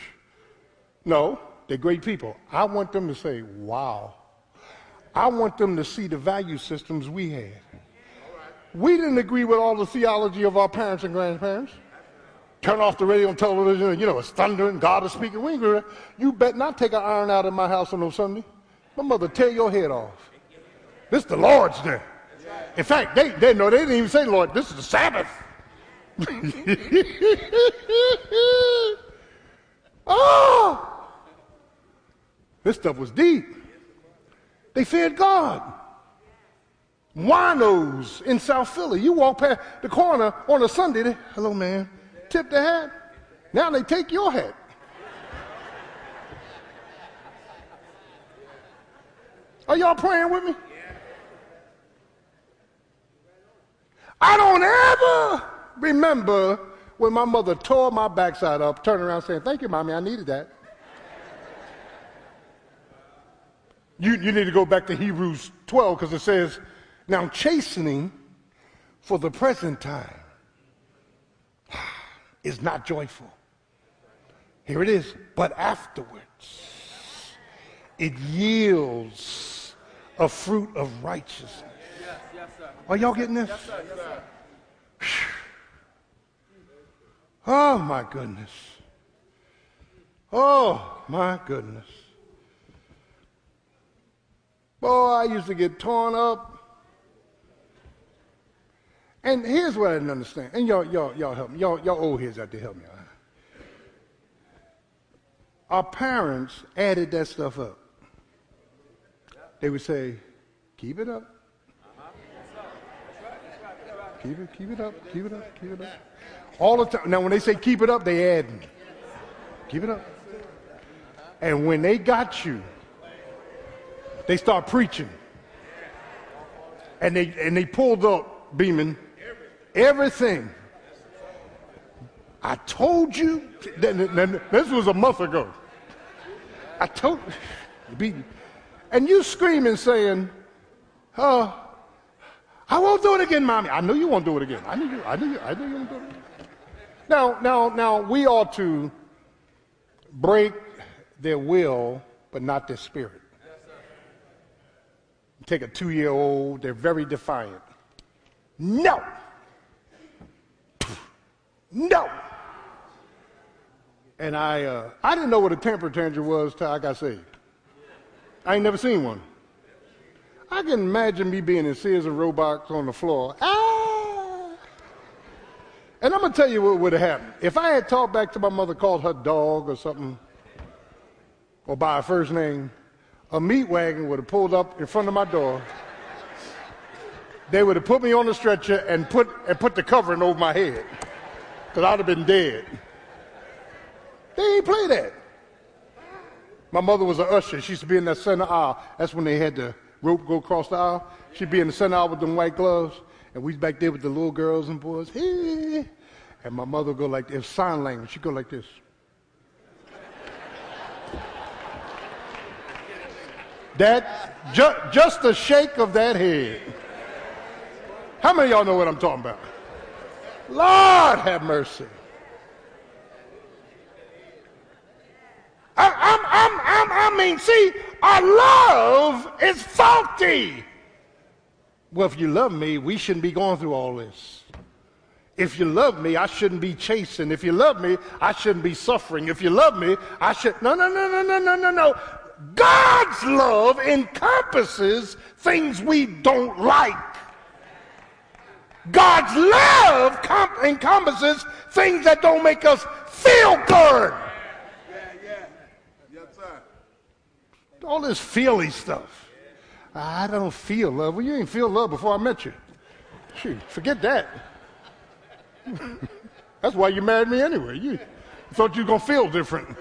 No, they're great people. I want them to say, wow. I want them to see the value systems we had. We didn't agree with all the theology of our parents and grandparents. Turn off the radio and television, and you know, it's thundering, God is speaking. We agree. You bet not take an iron out of my house on no Sunday. My mother tear your head off. This is the Lord's day. In fact, they, they know they didn't even say Lord, this is the Sabbath. oh! This stuff was deep. They feared God. Winos in South Philly. You walk past the corner on a Sunday, they, hello man, tip the hat. Now they take your hat. Are y'all praying with me? I don't ever remember when my mother tore my backside up, turning around saying, Thank you, mommy, I needed that. You, you need to go back to Hebrews 12 because it says, Now chastening for the present time is not joyful. Here it is. But afterwards, it yields a fruit of righteousness. Are y'all getting this? Yes, sir. Yes, sir. Oh, my goodness. Oh, my goodness. Boy, I used to get torn up. And here's what I didn't understand. And y'all, y'all, y'all help me. Y'all, y'all old heads out there help me. Our parents added that stuff up. They would say, keep it up. Keep it, keep it up, keep it up, keep it up. All the time. Now, when they say keep it up, they add. Keep it up. And when they got you, they start preaching. And they and they pulled up Beeman everything. I told you. This was a month ago. I told you. And you screaming saying, "Oh, I won't do it again, mommy. I know you won't do it again. I knew you. I knew you. I knew you won't do it again. Now, now, now, we ought to break their will, but not their spirit. Take a two-year-old. They're very defiant. No. No. And I, uh, I didn't know what a temper tantrum was till I got saved. I ain't never seen one. I can imagine me being in Sears and Roebuck on the floor. Ah! And I'm going to tell you what would have happened. If I had talked back to my mother, called her dog or something, or by her first name, a meat wagon would have pulled up in front of my door. They would have put me on the stretcher and put, and put the covering over my head because I'd have been dead. They ain't play that. My mother was an usher. She used to be in that center aisle. That's when they had the rope go across the aisle. She'd be in the center aisle with them white gloves, and we'd back there with the little girls and boys. Hey. And my mother would go like this, sign language. She'd go like this. That ju- just a shake of that head. How many of y'all know what I'm talking about? Lord have mercy. I, I'm, I'm, I'm, I mean, see, our love is faulty. Well, if you love me, we shouldn't be going through all this. If you love me, I shouldn't be chasing. If you love me, I shouldn't be suffering. If you love me, I should. No, no, no, no, no, no, no, no. God's love encompasses things we don't like. God's love com- encompasses things that don't make us feel good. all this feely stuff. I don't feel love. Well, you ain't feel love before I met you. Shoot, forget that. That's why you married me anyway. You thought you were going to feel different.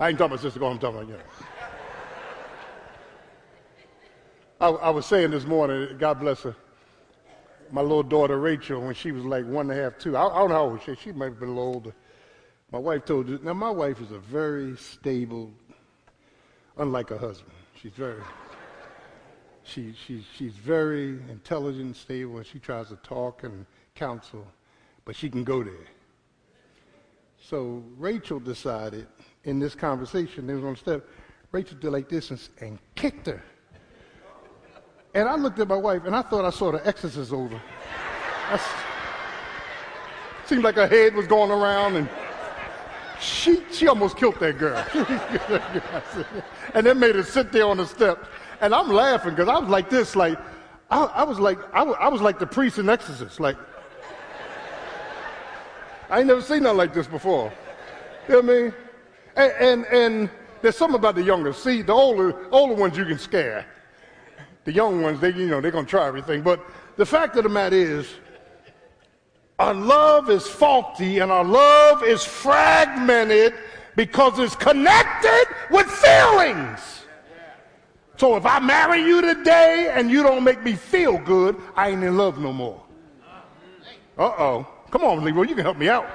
I ain't talking about sister, I'm talking about you. I, I was saying this morning, God bless her, my little daughter Rachel, when she was like one and a half, two. I, I don't know how old she She might have been a little older. My wife told you, now my wife is a very stable, unlike her husband. She's very, she, she, she's very intelligent, stable, and she tries to talk and counsel, but she can go there. So Rachel decided in this conversation, they was on the step, Rachel did like this and, kicked her. And I looked at my wife and I thought I saw the exorcist over. I, seemed like her head was going around and she, she almost killed that girl. and then made her sit there on the steps. And I'm laughing because I was like this, like, I, I was like, I I was like the priest in exorcist, like, I ain't never seen nothing like this before. You know what I mean? And, and, and there's something about the younger. See, the older, older ones you can scare. The young ones, they, you know, they're going to try everything. But the fact of the matter is, our love is faulty and our love is fragmented because it's connected with feelings. So if I marry you today and you don't make me feel good, I ain't in love no more. Uh oh. Come on, Leroy, you can help me out.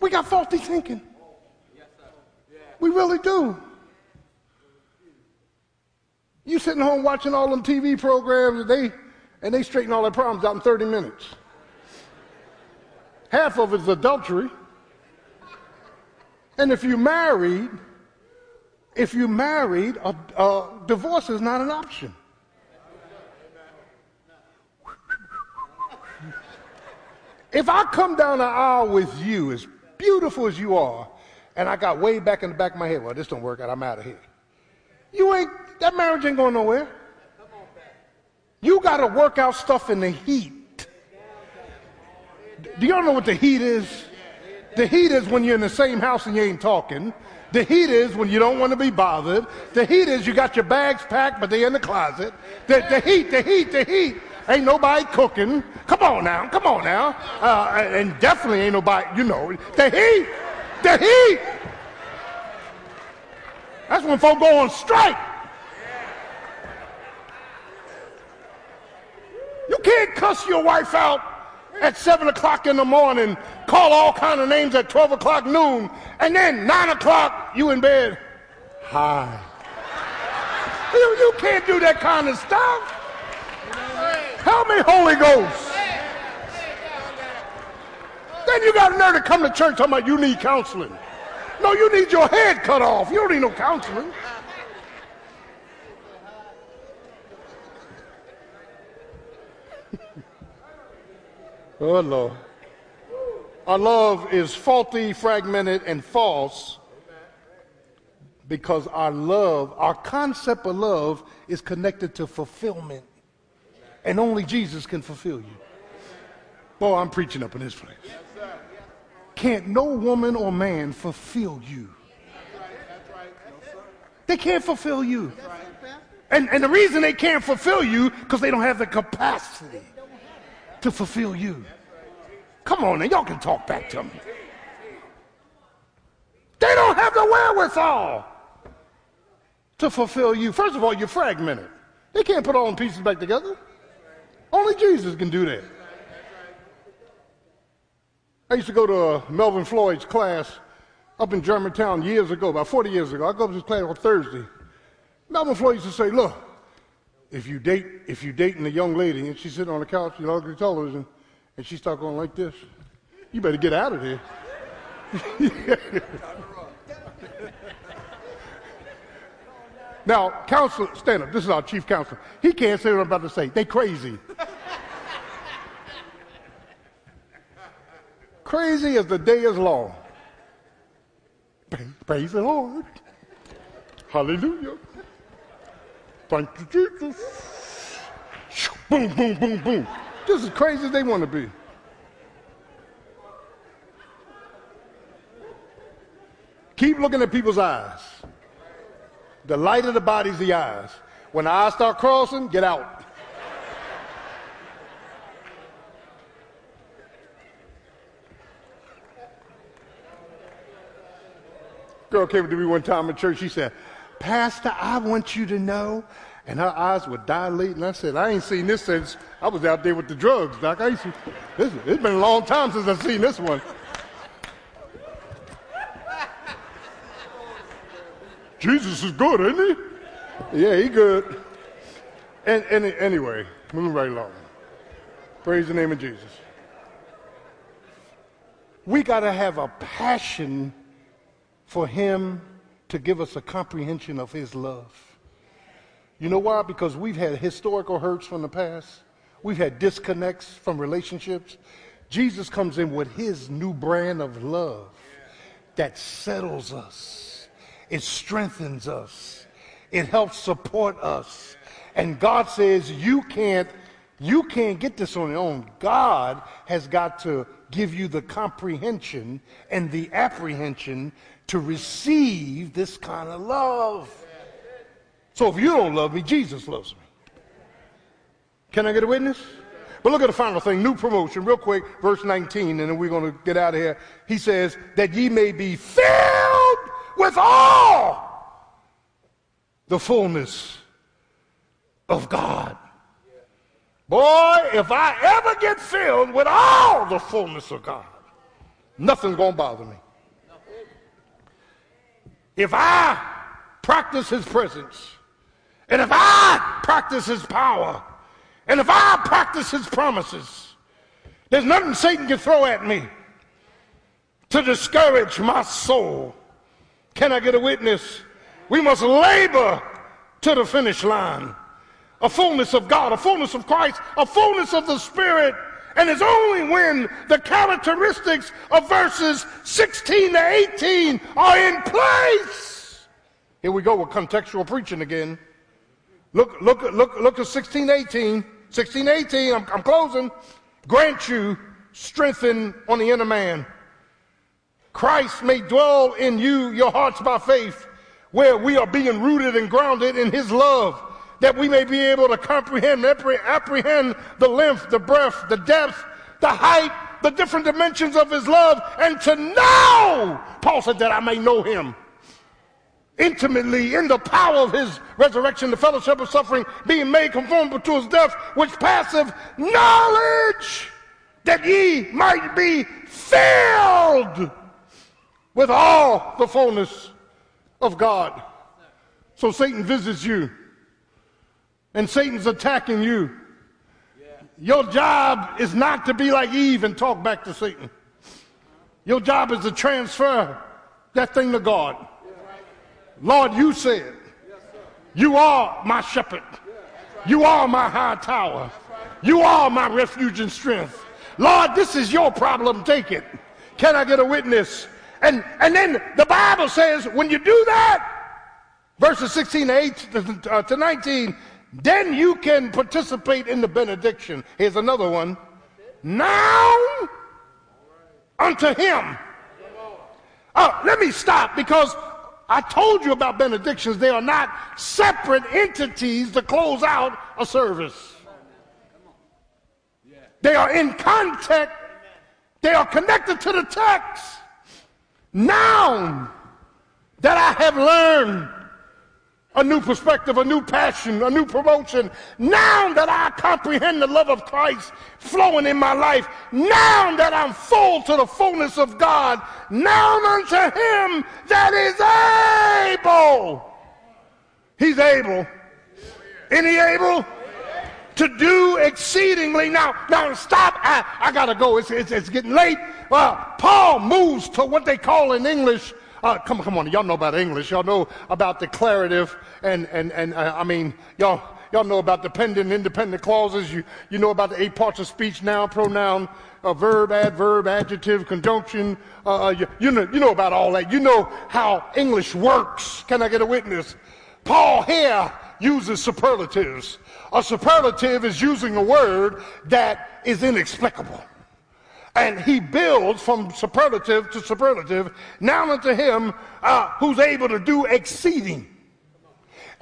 we got faulty thinking. We really do. You sitting home watching all them TV programs and they and they straighten all their problems out in 30 minutes. Half of it's adultery. And if you married, if you married, a, a divorce is not an option. If I come down the aisle with you, as beautiful as you are, and I got way back in the back of my head, well, this don't work out, I'm out of here. You ain't, that marriage ain't going nowhere. You got to work out stuff in the heat. Do y'all know what the heat is? The heat is when you're in the same house and you ain't talking. The heat is when you don't want to be bothered. The heat is you got your bags packed, but they're in the closet. The, the heat, the heat, the heat. Ain't nobody cooking. Come on now, come on now. Uh, and definitely ain't nobody, you know, the heat, the heat. That's when folk go on strike. You can't cuss your wife out at 7 o'clock in the morning, call all kind of names at 12 o'clock noon, and then 9 o'clock you in bed. Hi. You, you can't do that kind of stuff. Help me, Holy Ghost. Then you got a nerve to come to church talking about you need counseling. No, you need your head cut off. You don't need no counseling. oh, Lord. Our love is faulty, fragmented, and false because our love, our concept of love, is connected to fulfillment. And only Jesus can fulfill you. Boy, I'm preaching up in this place. Can't no woman or man fulfill you. They can't fulfill you. And, and the reason they can't fulfill you, because they don't have the capacity to fulfill you. Come on, now, y'all can talk back to me. They don't have the wherewithal to fulfill you. First of all, you're fragmented. They can't put all the pieces back together. Only Jesus can do that. I used to go to Melvin Floyd's class up in Germantown years ago, about 40 years ago. I go to his class on Thursday. Melvin Floyd used to say, look, if you date, if you dating a young lady and she's sitting on the couch, you know, the television, and she start going like this, you better get out of there. now, counselor, stand up. This is our chief counselor. He can't say what I'm about to say. They crazy. crazy as the day is long. Praise the Lord. Hallelujah. Thank you, Jesus. Boom, boom, boom, boom. Just as crazy as they want to be. Keep looking at people's eyes. The light of the body is the eyes. When the eyes start crossing, get out. Girl came to me one time in church. She said, Pastor, I want you to know. And her eyes were dilating. I said, I ain't seen this since I was out there with the drugs, Doc. I used to, this, it's been a long time since I've seen this one. Jesus is good, isn't he? Yeah, he good. And, and anyway, moving right along. Praise the name of Jesus. we got to have a passion for Him to give us a comprehension of His love. You know why? Because we've had historical hurts from the past, we've had disconnects from relationships. Jesus comes in with His new brand of love that settles us, it strengthens us, it helps support us. And God says, You can't. You can't get this on your own. God has got to give you the comprehension and the apprehension to receive this kind of love. So if you don't love me, Jesus loves me. Can I get a witness? But look at the final thing, new promotion, real quick, verse 19, and then we're going to get out of here. He says, that ye may be filled with all the fullness of God. Boy, if I ever get filled with all the fullness of God, nothing's going to bother me. If I practice his presence, and if I practice his power, and if I practice his promises, there's nothing Satan can throw at me to discourage my soul. Can I get a witness? We must labor to the finish line a fullness of God, a fullness of Christ, a fullness of the Spirit. And it's only when the characteristics of verses 16 to 18 are in place. Here we go with contextual preaching again. Look, look, look, look at 16, 18. 16, 18, I'm, I'm closing. Grant you strengthen on the inner man. Christ may dwell in you, your hearts by faith, where we are being rooted and grounded in his love that we may be able to comprehend, apprehend the length, the breadth, the depth, the height, the different dimensions of his love, and to know, Paul said, that I may know him intimately in the power of his resurrection, the fellowship of suffering, being made conformable to his death, which passeth knowledge, that ye might be filled with all the fullness of God. So Satan visits you and Satan's attacking you, your job is not to be like Eve and talk back to Satan. Your job is to transfer that thing to God. Lord, you said, You are my shepherd. You are my high tower. You are my refuge and strength. Lord, this is your problem. Take it. Can I get a witness? And, and then the Bible says, when you do that, verses 16 to, 8, to, uh, to 19, then you can participate in the benediction. Here's another one. Now unto him. Uh, let me stop because I told you about benedictions. They are not separate entities to close out a service. They are in context. They are connected to the text. Now that I have learned a new perspective, a new passion, a new promotion. Now that I comprehend the love of Christ flowing in my life, now that I'm full to the fullness of God, now unto him that is able. He's able. Isn't he able? To do exceedingly. Now, now stop. I, I gotta go. It's, it's, it's getting late. Paul moves to what they call in English uh, come, come on, y'all know about English. Y'all know about declarative and, and, and uh, I mean, y'all, y'all know about dependent, independent clauses. You, you know about the eight parts of speech, noun, pronoun, uh, verb, adverb, adjective, conjunction. Uh, uh, you, you, know, you know about all that. You know how English works. Can I get a witness? Paul here uses superlatives. A superlative is using a word that is inexplicable and he builds from superlative to superlative, now unto him uh, who's able to do exceeding.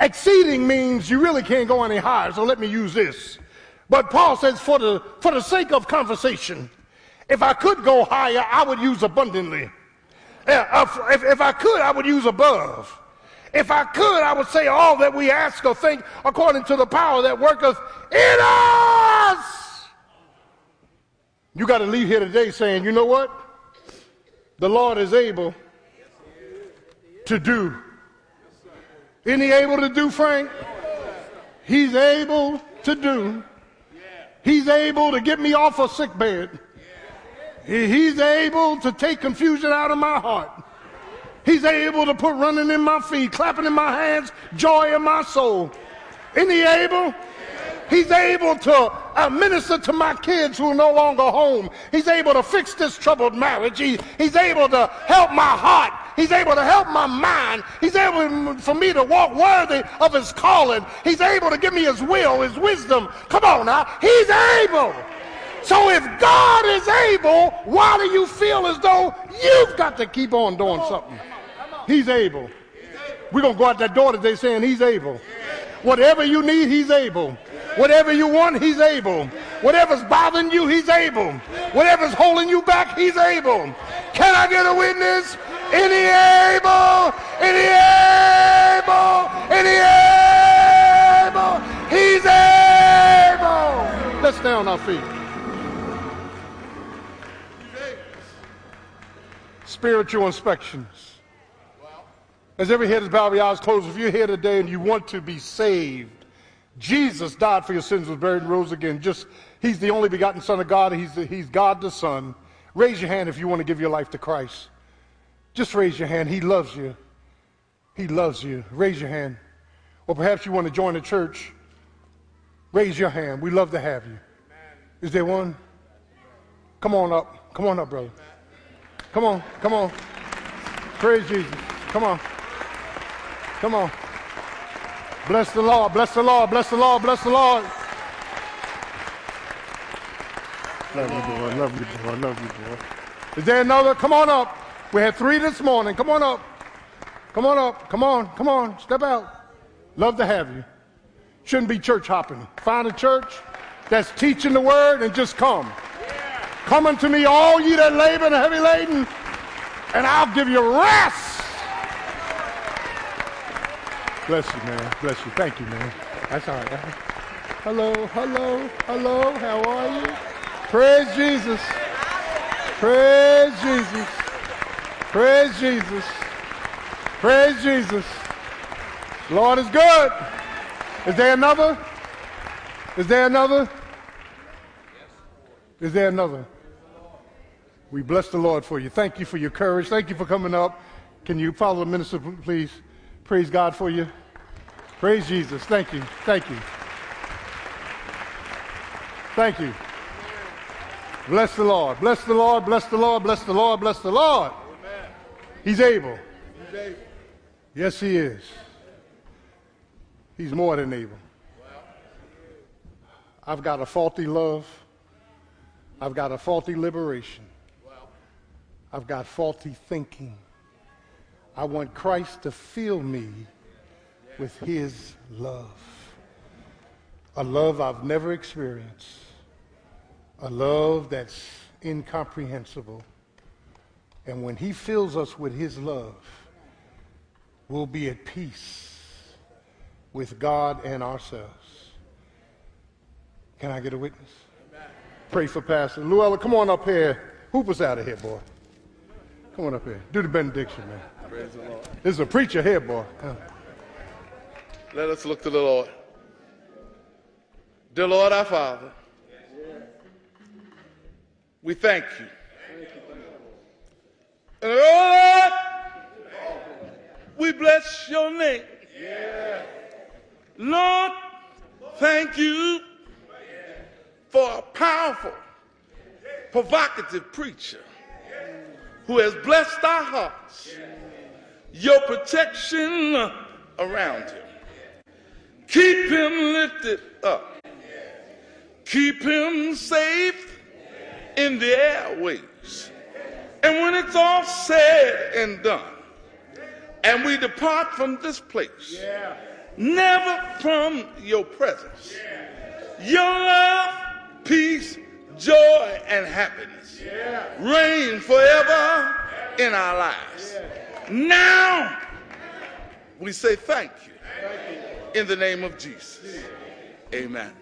Exceeding means you really can't go any higher, so let me use this. But Paul says, for the, for the sake of conversation, if I could go higher, I would use abundantly. Uh, if, if I could, I would use above. If I could, I would say all that we ask or think according to the power that worketh in us. You got to leave here today saying, you know what? The Lord is able to do. Isn't he able to do, Frank? He's able to do. He's able to get me off a sick bed. He's able to take confusion out of my heart. He's able to put running in my feet, clapping in my hands, joy in my soul. Isn't he able? He's able to uh, minister to my kids who are no longer home. He's able to fix this troubled marriage. He, he's able to help my heart. He's able to help my mind. He's able for me to walk worthy of his calling. He's able to give me his will, his wisdom. Come on now. He's able. So if God is able, why do you feel as though you've got to keep on doing something? He's able. We're going to go out that door today saying he's able. Whatever you need, he's able. Whatever you want, he's able. Whatever's bothering you, he's able. Whatever's holding you back, he's able. Can I get a witness? Any able? Any able? Any able? He's able. Let's stay on our feet. Spiritual inspections. As every head is bowed, every eyes closed, if you're here today and you want to be saved, Jesus died for your sins, was buried, and rose again. Just, he's the only begotten Son of God. He's, the, he's God the Son. Raise your hand if you want to give your life to Christ. Just raise your hand. He loves you. He loves you. Raise your hand. Or perhaps you want to join the church. Raise your hand. We love to have you. Is there one? Come on up. Come on up, brother. Come on. Come on. Praise Jesus. Come on. Come on. Bless the Lord, bless the Lord, bless the Lord, bless the Lord. Love you, boy. Love you, boy. Love you, boy. Is there another? Come on up. We had three this morning. Come on up. Come on up. Come on. Come on. Step out. Love to have you. Shouldn't be church hopping. Find a church that's teaching the word and just come. Come unto me, all ye that labor and heavy laden, and I'll give you rest. Bless you, man. Bless you. Thank you, man. That's all right. Hello, hello, hello. How are you? Praise Jesus. Praise Jesus. Praise Jesus. Praise Jesus. Lord is good. Is there another? Is there another? Is there another? We bless the Lord for you. Thank you for your courage. Thank you for coming up. Can you follow the minister, please? Praise God for you. Praise Jesus. Thank you. Thank you. Thank you. Bless the Lord. Bless the Lord. Bless the Lord. Bless the Lord. Bless the Lord. He's able. Yes, he is. He's more than able. I've got a faulty love. I've got a faulty liberation. I've got faulty thinking. I want Christ to fill me with his love. A love I've never experienced. A love that's incomprehensible. And when he fills us with his love, we'll be at peace with God and ourselves. Can I get a witness? Amen. Pray for Pastor. Luella, come on up here. Hoop us out of here, boy. Come on up here. Do the benediction, man. Praise the Lord. There's a preacher here, boy. Let us look to the Lord. Dear Lord, our Father, we thank you. Lord, we bless your name. Lord, thank you for a powerful, provocative preacher who has blessed our hearts your protection around him. Keep him lifted up. Keep him safe in the airways. And when it's all said and done, and we depart from this place, never from your presence, your love, peace, joy, and happiness reign forever in our lives. Now, we say thank you in the name of Jesus. Amen.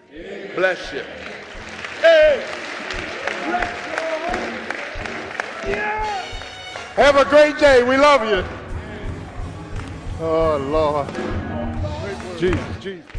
Bless you. Hey. Have a great day. We love you. Oh, Lord. Jesus, Jesus.